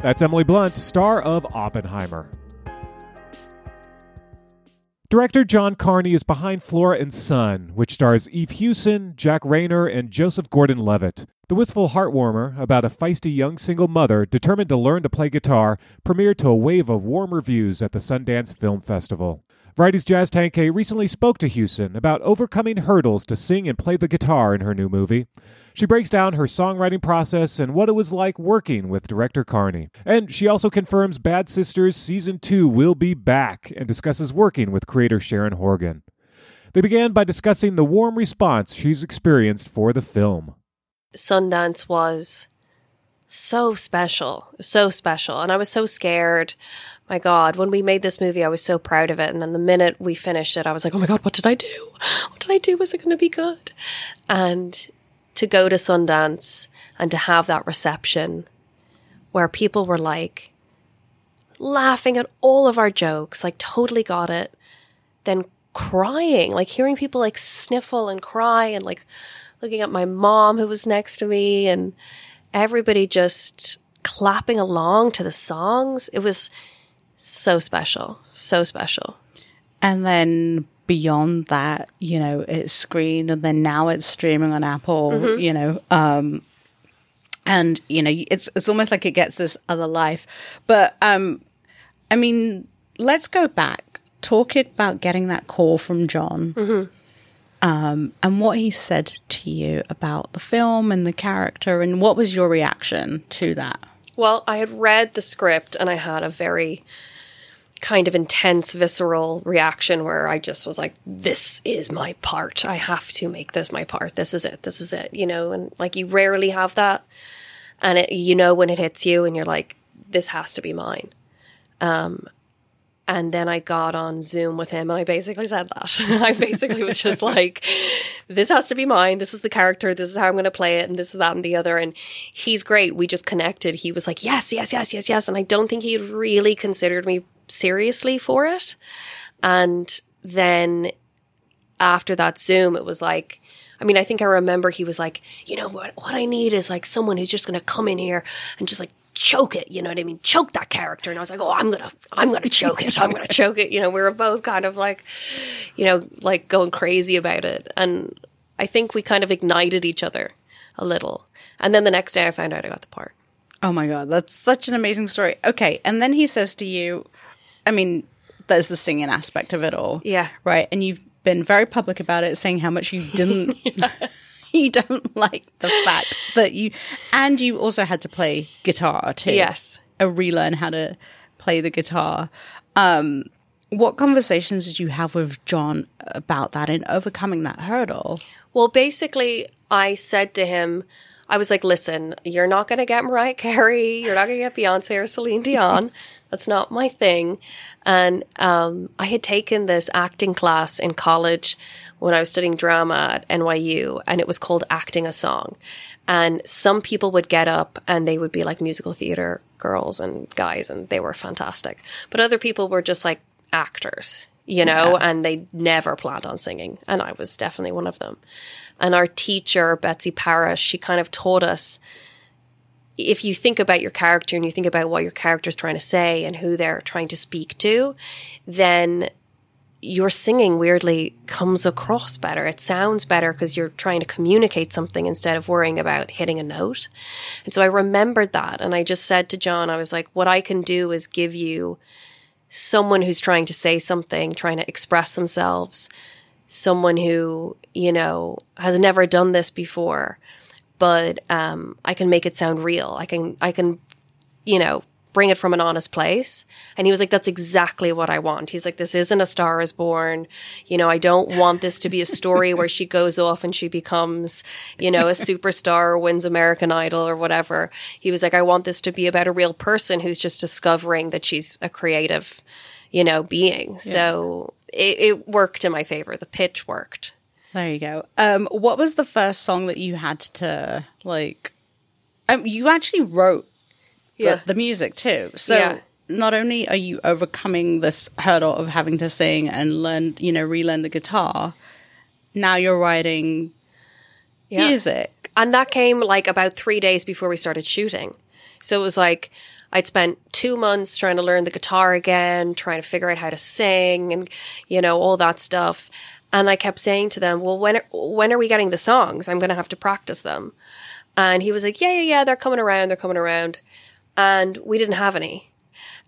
That's Emily Blunt, star of Oppenheimer. Director John Carney is behind Flora and Son, which stars Eve Hewson, Jack Reynor, and Joseph Gordon Levitt. The wistful heartwarmer about a feisty young single mother determined to learn to play guitar premiered to a wave of warm reviews at the Sundance Film Festival. Variety's Jazz Tangcay recently spoke to Hewson about overcoming hurdles to sing and play the guitar in her new movie. She breaks down her songwriting process and what it was like working with director Carney. And she also confirms Bad Sisters Season 2 will be back and discusses working with creator Sharon Horgan. They began by discussing the warm response she's experienced for the film. Sundance was so special, so special. And I was so scared. My God, when we made this movie, I was so proud of it. And then the minute we finished it, I was like, oh my God, what did I do? What did I do? Was it going to be good? And to go to Sundance and to have that reception where people were like laughing at all of our jokes, like totally got it, then crying, like hearing people like sniffle and cry and like looking at my mom who was next to me and everybody just clapping along to the songs. It was so special, so special. And then beyond that, you know, it's screened and then now it's streaming on Apple, mm-hmm. you know, um, and you know, it's it's almost like it gets this other life. But um, I mean, let's go back. Talk about getting that call from John. Mm-hmm. Um, and what he said to you about the film and the character, and what was your reaction to that? Well, I had read the script and I had a very kind of intense, visceral reaction where I just was like, this is my part. I have to make this my part. This is it. This is it. You know, and like you rarely have that. And it, you know, when it hits you and you're like, this has to be mine. Um, and then I got on Zoom with him and I basically said that. [laughs] I basically was just like, this has to be mine. This is the character. This is how I'm going to play it. And this is that and the other. And he's great. We just connected. He was like, yes, yes, yes, yes, yes. And I don't think he really considered me seriously for it. And then after that Zoom, it was like, I mean, I think I remember he was like, you know what, what I need is like someone who's just going to come in here and just like choke it. You know what I mean? Choke that character. And I was like, oh, I'm gonna, I'm gonna choke it. I'm gonna choke it. You know, we were both kind of like, you know, like going crazy about it. And I think we kind of ignited each other a little. And then the next day, I found out I got the part. Oh my god, that's such an amazing story. Okay, and then he says to you, I mean, there's the singing aspect of it all. Yeah. Right. And you've been very public about it, saying how much you didn't yeah. [laughs] [laughs] you don't like the fact that you, and you also had to play guitar too. Yes. A relearn how to play the guitar. Um, what conversations did you have with John about that and overcoming that hurdle? Well, basically, I said to him, I was like, listen, you're not going to get Mariah Carey. You're not going to get Beyonce or Celine Dion. [laughs] That's not my thing. And um, I had taken this acting class in college when I was studying drama at NYU, and it was called Acting a Song. And some people would get up and they would be like musical theater girls and guys, and they were fantastic. But other people were just like actors, you know, yeah. and they never planned on singing. And I was definitely one of them. And our teacher, Betsy Parish, she kind of taught us if you think about your character and you think about what your character is trying to say and who they're trying to speak to, then your singing weirdly comes across better. It sounds better because you're trying to communicate something instead of worrying about hitting a note. And so I remembered that. And I just said to John, I was like, what I can do is give you someone who's trying to say something, trying to express themselves, someone who, you know, has never done this before, but um, I can make it sound real. I can, I can, you know, bring it from an honest place. And he was like, that's exactly what I want. He's like, this isn't a star is born. You know, I don't want this to be a story where she goes off and she becomes, you know, a superstar or wins American Idol or whatever. He was like, I want this to be about a real person who's just discovering that she's a creative, you know, being. Yeah. So it, it worked in my favor. The pitch worked. There you go. Um, what was the first song that you had to like? Um, you actually wrote yeah. the, the music too. So yeah. not only are you overcoming this hurdle of having to sing and learn, you know, relearn the guitar, now you're writing yeah. music. And that came like about three days before we started shooting. So it was like I'd spent two months trying to learn the guitar again, trying to figure out how to sing and, you know, all that stuff. And I kept saying to them, well, when, are, when are we getting the songs? I'm going to have to practice them. And he was like, yeah, yeah, yeah, they're coming around. They're coming around and we didn't have any.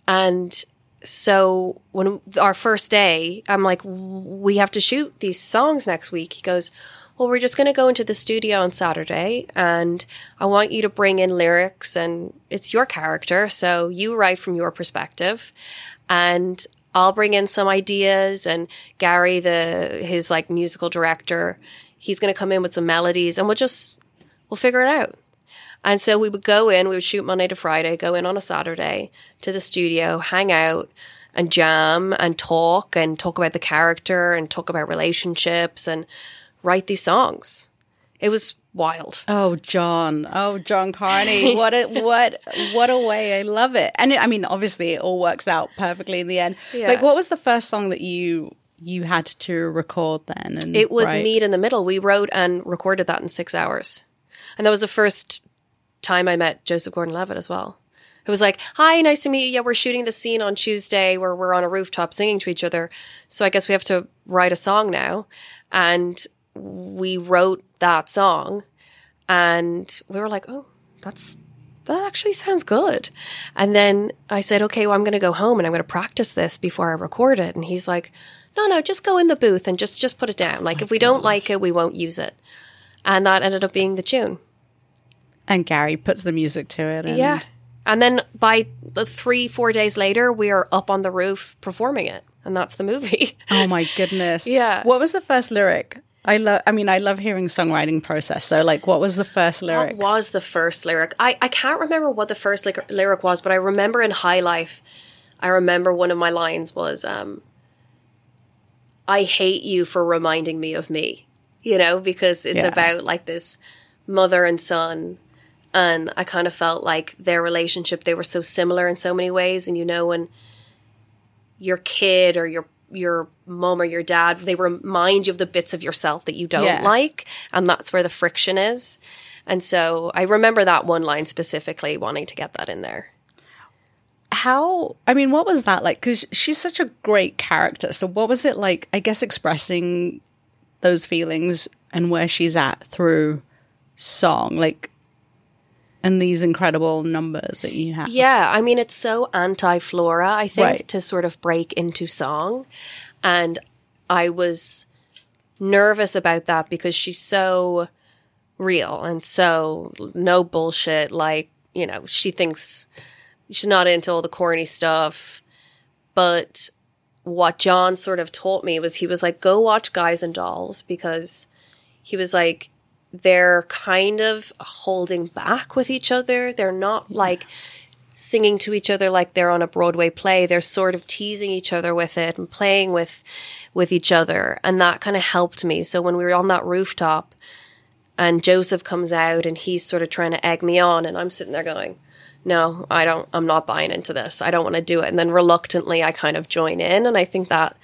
And so when our first day, I'm like, we have to shoot these songs next week. He goes, well, we're just going to go into the studio on Saturday and I want you to bring in lyrics and it's your character. So you write from your perspective and I'll bring in some ideas and Gary, the, his like musical director, he's going to come in with some melodies and we'll just, we'll figure it out. And so we would go in, we would shoot Monday to Friday, go in on a Saturday to the studio, hang out and jam and talk and talk about the character and talk about relationships and write these songs. It was wild. Oh, John. Oh, John Carney. [laughs] What a what what a way. I love it. And it, I mean, obviously it all works out perfectly in the end. Yeah. Like what was the first song that you you had to record then? And It was right? meet in the middle. We wrote and recorded that in six hours. And that was the first time I met Joseph Gordon Levitt as well. who was like, Hi, nice to meet you. Yeah, we're shooting the scene on Tuesday where we're on a rooftop singing to each other. So I guess we have to write a song now. And we wrote that song and we were like, Oh, that's that actually sounds good. And then I said, Okay, well I'm gonna go home and I'm gonna practice this before I record it. And he's like, No, no, just go in the booth and just just put it down. Like if we don't oh like it, we won't use it. And that ended up being the tune. And Gary puts the music to it. And Yeah. And then by the three, four days later, we are up on the roof performing it. And that's the movie. [laughs] Oh my goodness. Yeah. What was the first lyric? I love. I mean, I love hearing songwriting process. So, like, what was the first lyric? What was the first lyric? I, I can't remember what the first lyric, lyric was, but I remember in High Life, I remember one of my lines was, um, I hate you for reminding me of me, you know, because it's Yeah. about like this mother and son. And I kind of felt like their relationship, they were so similar in so many ways. And you know, when your kid or your your mom or your dad, they remind you of the bits of yourself that you don't Yeah. like. And that's where the friction is. And so I remember that one line specifically wanting to get that in there. How? I mean, what was that like? Because she's such a great character. So, what was it like? I guess expressing those feelings and where she's at through song, like, and these incredible numbers that you have. Yeah, I mean, it's so anti Flora, I think, Right. to sort of break into song. And I was nervous about that because she's so real and so no bullshit. Like, you know, she thinks she's not into all the corny stuff. But what John sort of taught me was he was like, go watch Guys and Dolls because he was like, they're kind of holding back with each other. They're not like singing to each other like they're on a Broadway play. They're sort of teasing each other with it and playing with with each other. And that kind of helped me. So when we were on that rooftop and Joseph comes out and he's sort of trying to egg me on and I'm sitting there going, No, I don't I'm not buying into this. I don't want to do it. And then reluctantly I kind of join in and I think that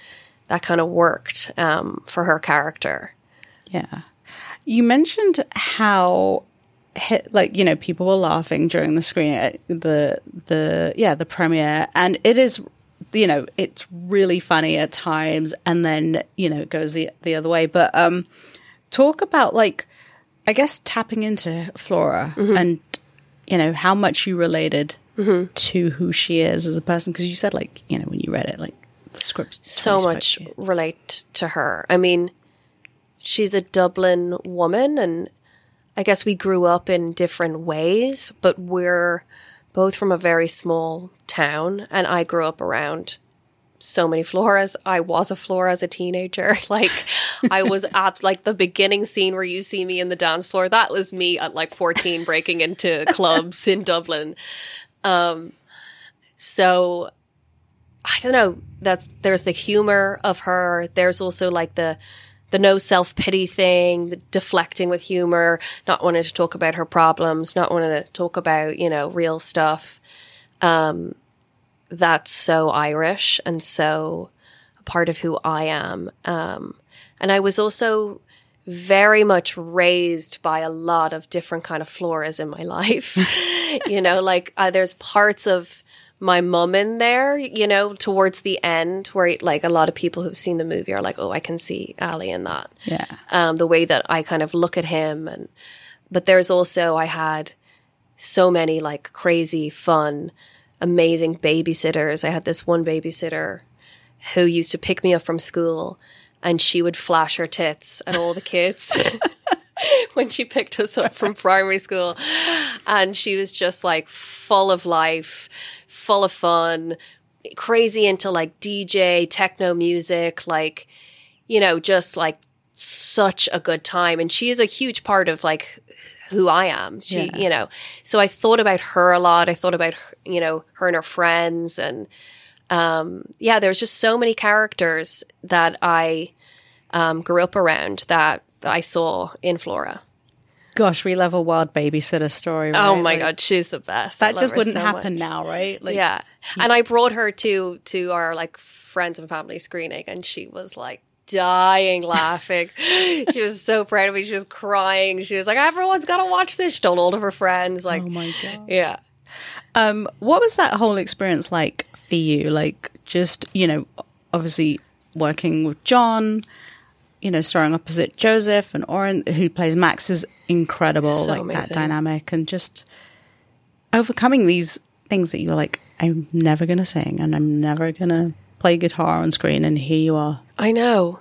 that kind of worked um, for her character. Yeah. You mentioned how hit, like you know people were laughing during the screen at the the yeah the premiere. And it is you know it's really funny at times and then you know it goes the the other way. But um talk about like I guess tapping into Flora mm-hmm. and you know how much you related mm-hmm. to who she is as a person. Because you said like you know when you read it like the script so much relate to her. I mean, she's a Dublin woman, and I guess we grew up in different ways, but we're both from a very small town, and I grew up around so many floras. I was a flora as a teenager. [laughs] Like I was at like the beginning scene where you see me in the dance floor. That was me at like 14 breaking into [laughs] clubs in Dublin. Um so I don't know. That's there's the humor of her. There's also like the the no self pity thing, the deflecting with humor, not wanting to talk about her problems, not wanting to talk about you know real stuff. Um, that's so Irish and so a part of who I am. Um, and I was also very much raised by a lot of different kind of floras in my [laughs] life. [laughs] you know, like uh, there's parts of my mom in there, you know, towards the end where like a lot of people who've seen the movie are like, oh, I can see Ali in that. yeah Um, the way that I kind of look at him and but there's also I had so many like crazy fun amazing babysitters. I had this one babysitter who used to pick me up from school and she would flash her tits at all the kids [laughs] [laughs] when she picked us up from primary school. And she was just like full of life, full of fun, crazy into like DJ, techno music, like, you know, just like such a good time. And she is a huge part of like who I am. She, Yeah. you know, so I thought about her a lot. I thought about, her, you know, her and her friends. And um, yeah, there's just so many characters that I um, grew up around that I saw in Flora. Gosh, we love a wild babysitter story. Oh my Like, god, she's the best. That just wouldn't so happen much. now, right? Like, yeah, and I brought her to to our like friends and family screening, and she was like dying laughing. [laughs] she was so proud of me. She was crying. She was like, "Everyone's got to watch this." She told all of her friends. Like, Oh my god. yeah, Um, what was that whole experience like for you? Like, just you know, obviously working with John, you know, starring opposite Joseph and Oren, who plays Max, is incredible. So like that dynamic and just overcoming these things that you were like, I'm never gonna sing and I'm never gonna play guitar on screen, and here you are. I know.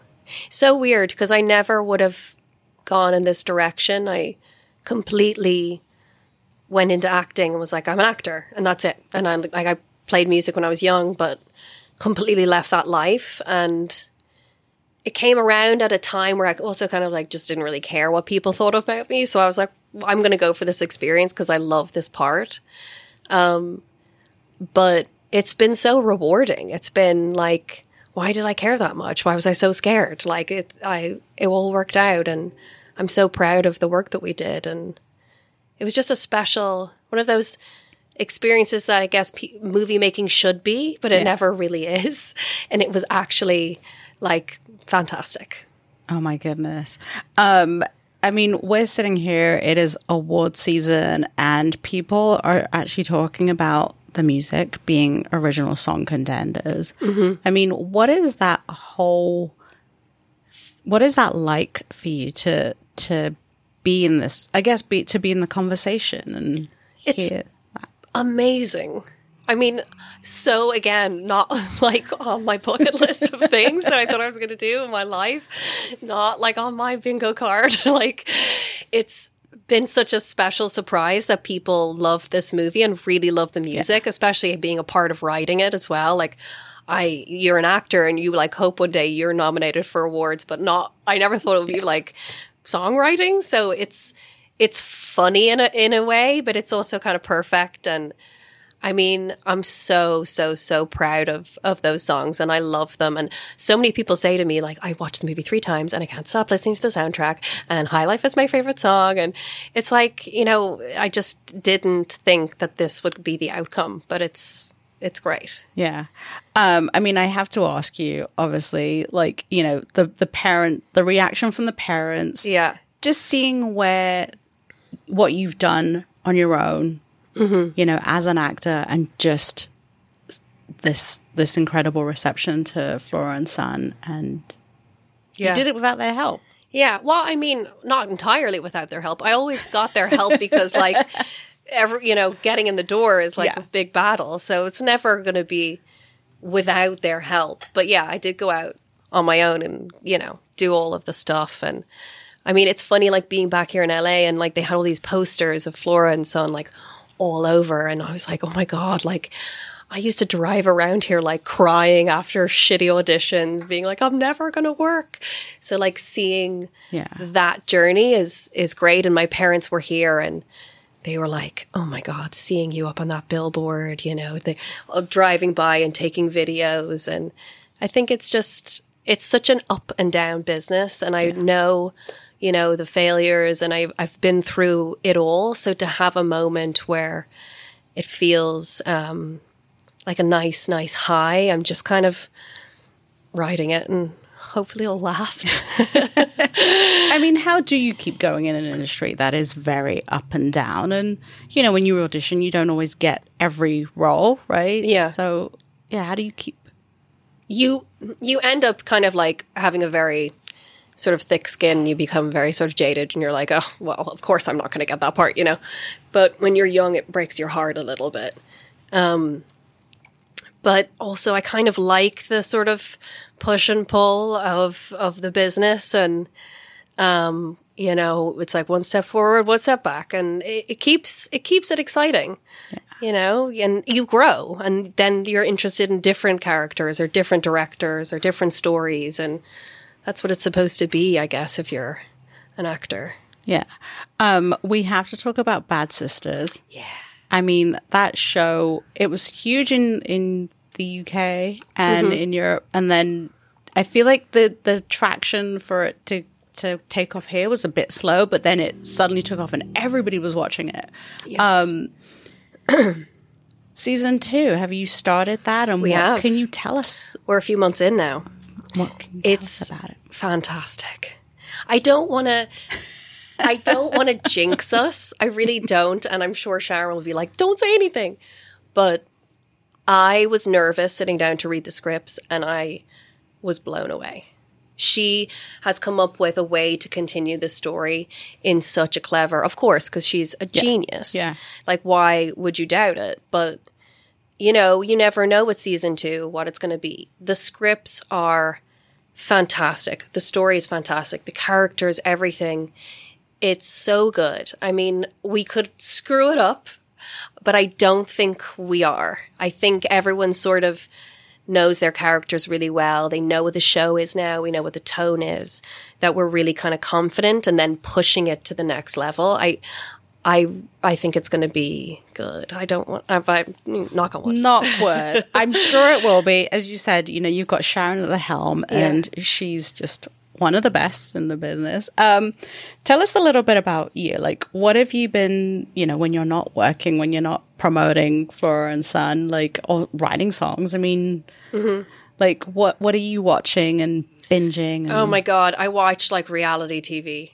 So weird because I never would have gone in this direction. I completely went into acting and was like, I'm an actor, and that's it. And I like I played music when I was young, but completely left that life. And it came around at a time where I also kind of like just didn't really care what people thought about me. So I was like, I'm going to go for this experience because I love this part. Um, but it's been so rewarding. It's been like, why did I care that much? Why was I so scared? Like it, I, it all worked out, and I'm so proud of the work that we did. And it was just a special one of those experiences that I guess p- movie making should be, but it never really [laughs] is. And it was actually like fantastic. Oh my goodness. Um, I mean, we're sitting here, it is award season, and people are actually talking about the music being original song contenders. I mean, what is that whole what is that like for you to to be in this I guess be to be in the conversation and It's- hear amazing. I mean, so again, not [laughs] like on my bucket list of things that I thought I was going to do in my life, not like on my bingo card. [laughs] like, it's been such a special surprise that people love this movie and really love the music, especially being a part of writing it as well. Like, I, you're an actor and you like hope one day you're nominated for awards, but not, I never thought it would be like songwriting. So it's, it's funny in a, in a way, but it's also kind of perfect. And I mean, I'm so, so, so proud of, of those songs and I love them. And so many people say to me, like, I watched the movie three times and I can't stop listening to the soundtrack and High Life is my favorite song. And it's like, you know, I just didn't think that this would be the outcome, but it's, it's great. Yeah. Um, I mean, I have to ask you, obviously, like, you know, the, the parent, the reaction from the parents, Yeah. just seeing where, what you've done on your own, Mm-hmm. you know, as an actor and just this, this incredible reception to Flora and Son. And Yeah. you did it without their help. Yeah, well, I mean, not entirely without their help. I always got their help [laughs] because, like, every you know, getting in the door is like Yeah. a big battle. So it's never going to be without their help. But yeah, I did go out on my own and you know do all of the stuff. And I mean, it's funny like being back here in LA and like they had all these posters of Flora and Son like all over, and I was like, oh my god, like. I used to drive around here like crying after shitty auditions, being like, I'm never gonna work. So like seeing Yeah. that journey is is great. And my parents were here and they were like, "Oh my god, seeing you up on that billboard, you know, they uh, driving by and taking videos." And I think it's just it's such an up and down business, and I know, you know, the failures, and I've I've been through it all. So to have a moment where it feels um, like a nice, nice high, I'm just kind of riding it, and hopefully it'll last. [laughs] I mean, how do you keep going in an industry that is very up and down? And, you know, when you audition, you don't always get every role, right? Yeah. So, yeah, how do you keep. you you end up kind of like having a very sort of thick skin you become very sort of jaded and you're like oh well of course i'm not going to get that part you know? But when you're young it breaks your heart a little bit. Um but also i kind of like the sort of push and pull of of the business and um you know it's like one step forward one step back and it, it keeps it keeps it exciting you know? And you grow and then you're interested in different characters or different directors or different stories and that's what it's supposed to be i guess if you're an actor Yeah. Um, we have to talk about Bad Sisters. Yeah. I mean, that show, it was huge in, in the UK and in Europe. And then I feel like the, the traction for it to to take off here was a bit slow, but then it suddenly took off and everybody was watching it. Yes. Um, [clears throat] season two, have you started that? And We what have. can you tell us? We're a few months in now. What can you tell It's us about it? fantastic. I don't want to. I don't want to [laughs] jinx us. I really don't, and I'm sure Sharon will be like, "Don't say anything." But I was nervous sitting down to read the scripts, and I was blown away. She has come up with a way to continue the story in such a clever, of course, because she's a genius. Yeah. Like, why would you doubt it? But you know, you never know with season two what it's going to be. The scripts are fantastic. The story is fantastic. The characters, everything. It's so good. I mean, we could screw it up, but I don't think we are. I think everyone sort of knows their characters really well. They know what the show is now. We know what the tone is. That we're really kind of confident and then pushing it to the next level. I I I think it's going to be good. I don't want if I knock on wood. Not word. [laughs] I'm sure it will be. As you said, you know, you've got Sharon at the helm, and she's just one of the best in the business. Um, tell us a little bit about you. Like, what have you been, you know, when you're not working, when you're not promoting Flora and Son, like, or writing songs? I mean, like, what what are you watching and binging? And- Oh my god, I watch like reality TV.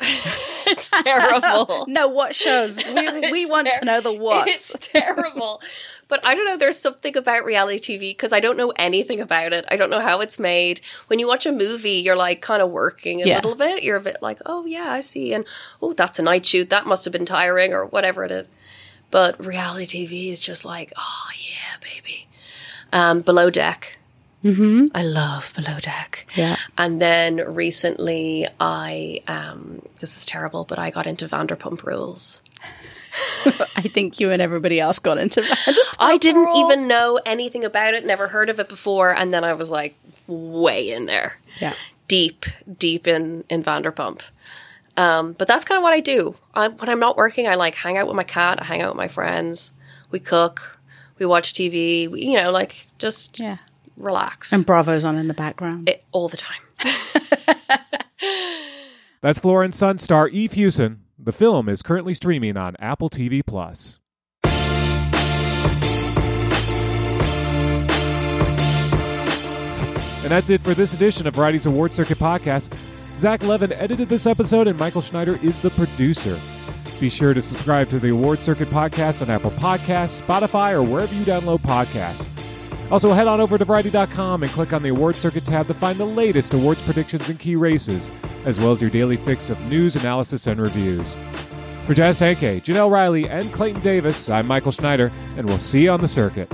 [laughs] [laughs] it's terrible. No, what shows? [laughs] We we want ter- to know the what. It's terrible. But I don't know, there's something about reality TV because I don't know anything about it. I don't know how it's made. When you watch a movie, you're like kind of working a Yeah. little bit. You're a bit like, oh, yeah, I see. And oh, that's a night shoot. That must have been tiring or whatever it is. But reality TV is just like, oh, yeah, baby. Um, Below Deck. Mm-hmm. I love Below Deck. Yeah. And then recently, I, um, this is terrible, but I got into Vanderpump Rules. [laughs] I think you and everybody else got into Vanderpump I didn't Rules. even know anything about it, never heard of it before, and then I was like way in there. Yeah. Deep, deep in in Vanderpump. Um, but that's kind of what I do. I, when I'm not working, I like hang out with my cat, I hang out with my friends, we cook, we watch TV, we, you know, like just Yeah. Relax And Bravo's on in the background. it, all the time. [laughs] That's Flora and Son star Eve Hewson. The film is currently streaming on Apple TV Plus. And that's it for this edition of Variety's Award Circuit podcast. Zach Levin edited this episode, and Michael Schneider is the producer. Be sure to subscribe to the Award Circuit podcast on Apple Podcasts, Spotify, or wherever you download podcasts. Also, head on over to Variety.com and click on the Award Circuit tab to find the latest awards predictions and key races, as well as your daily fix of news, analysis, and reviews. For Jazz Tangcay, Janelle Riley, and Clayton Davis, I'm Michael Schneider, and we'll see you on the circuit.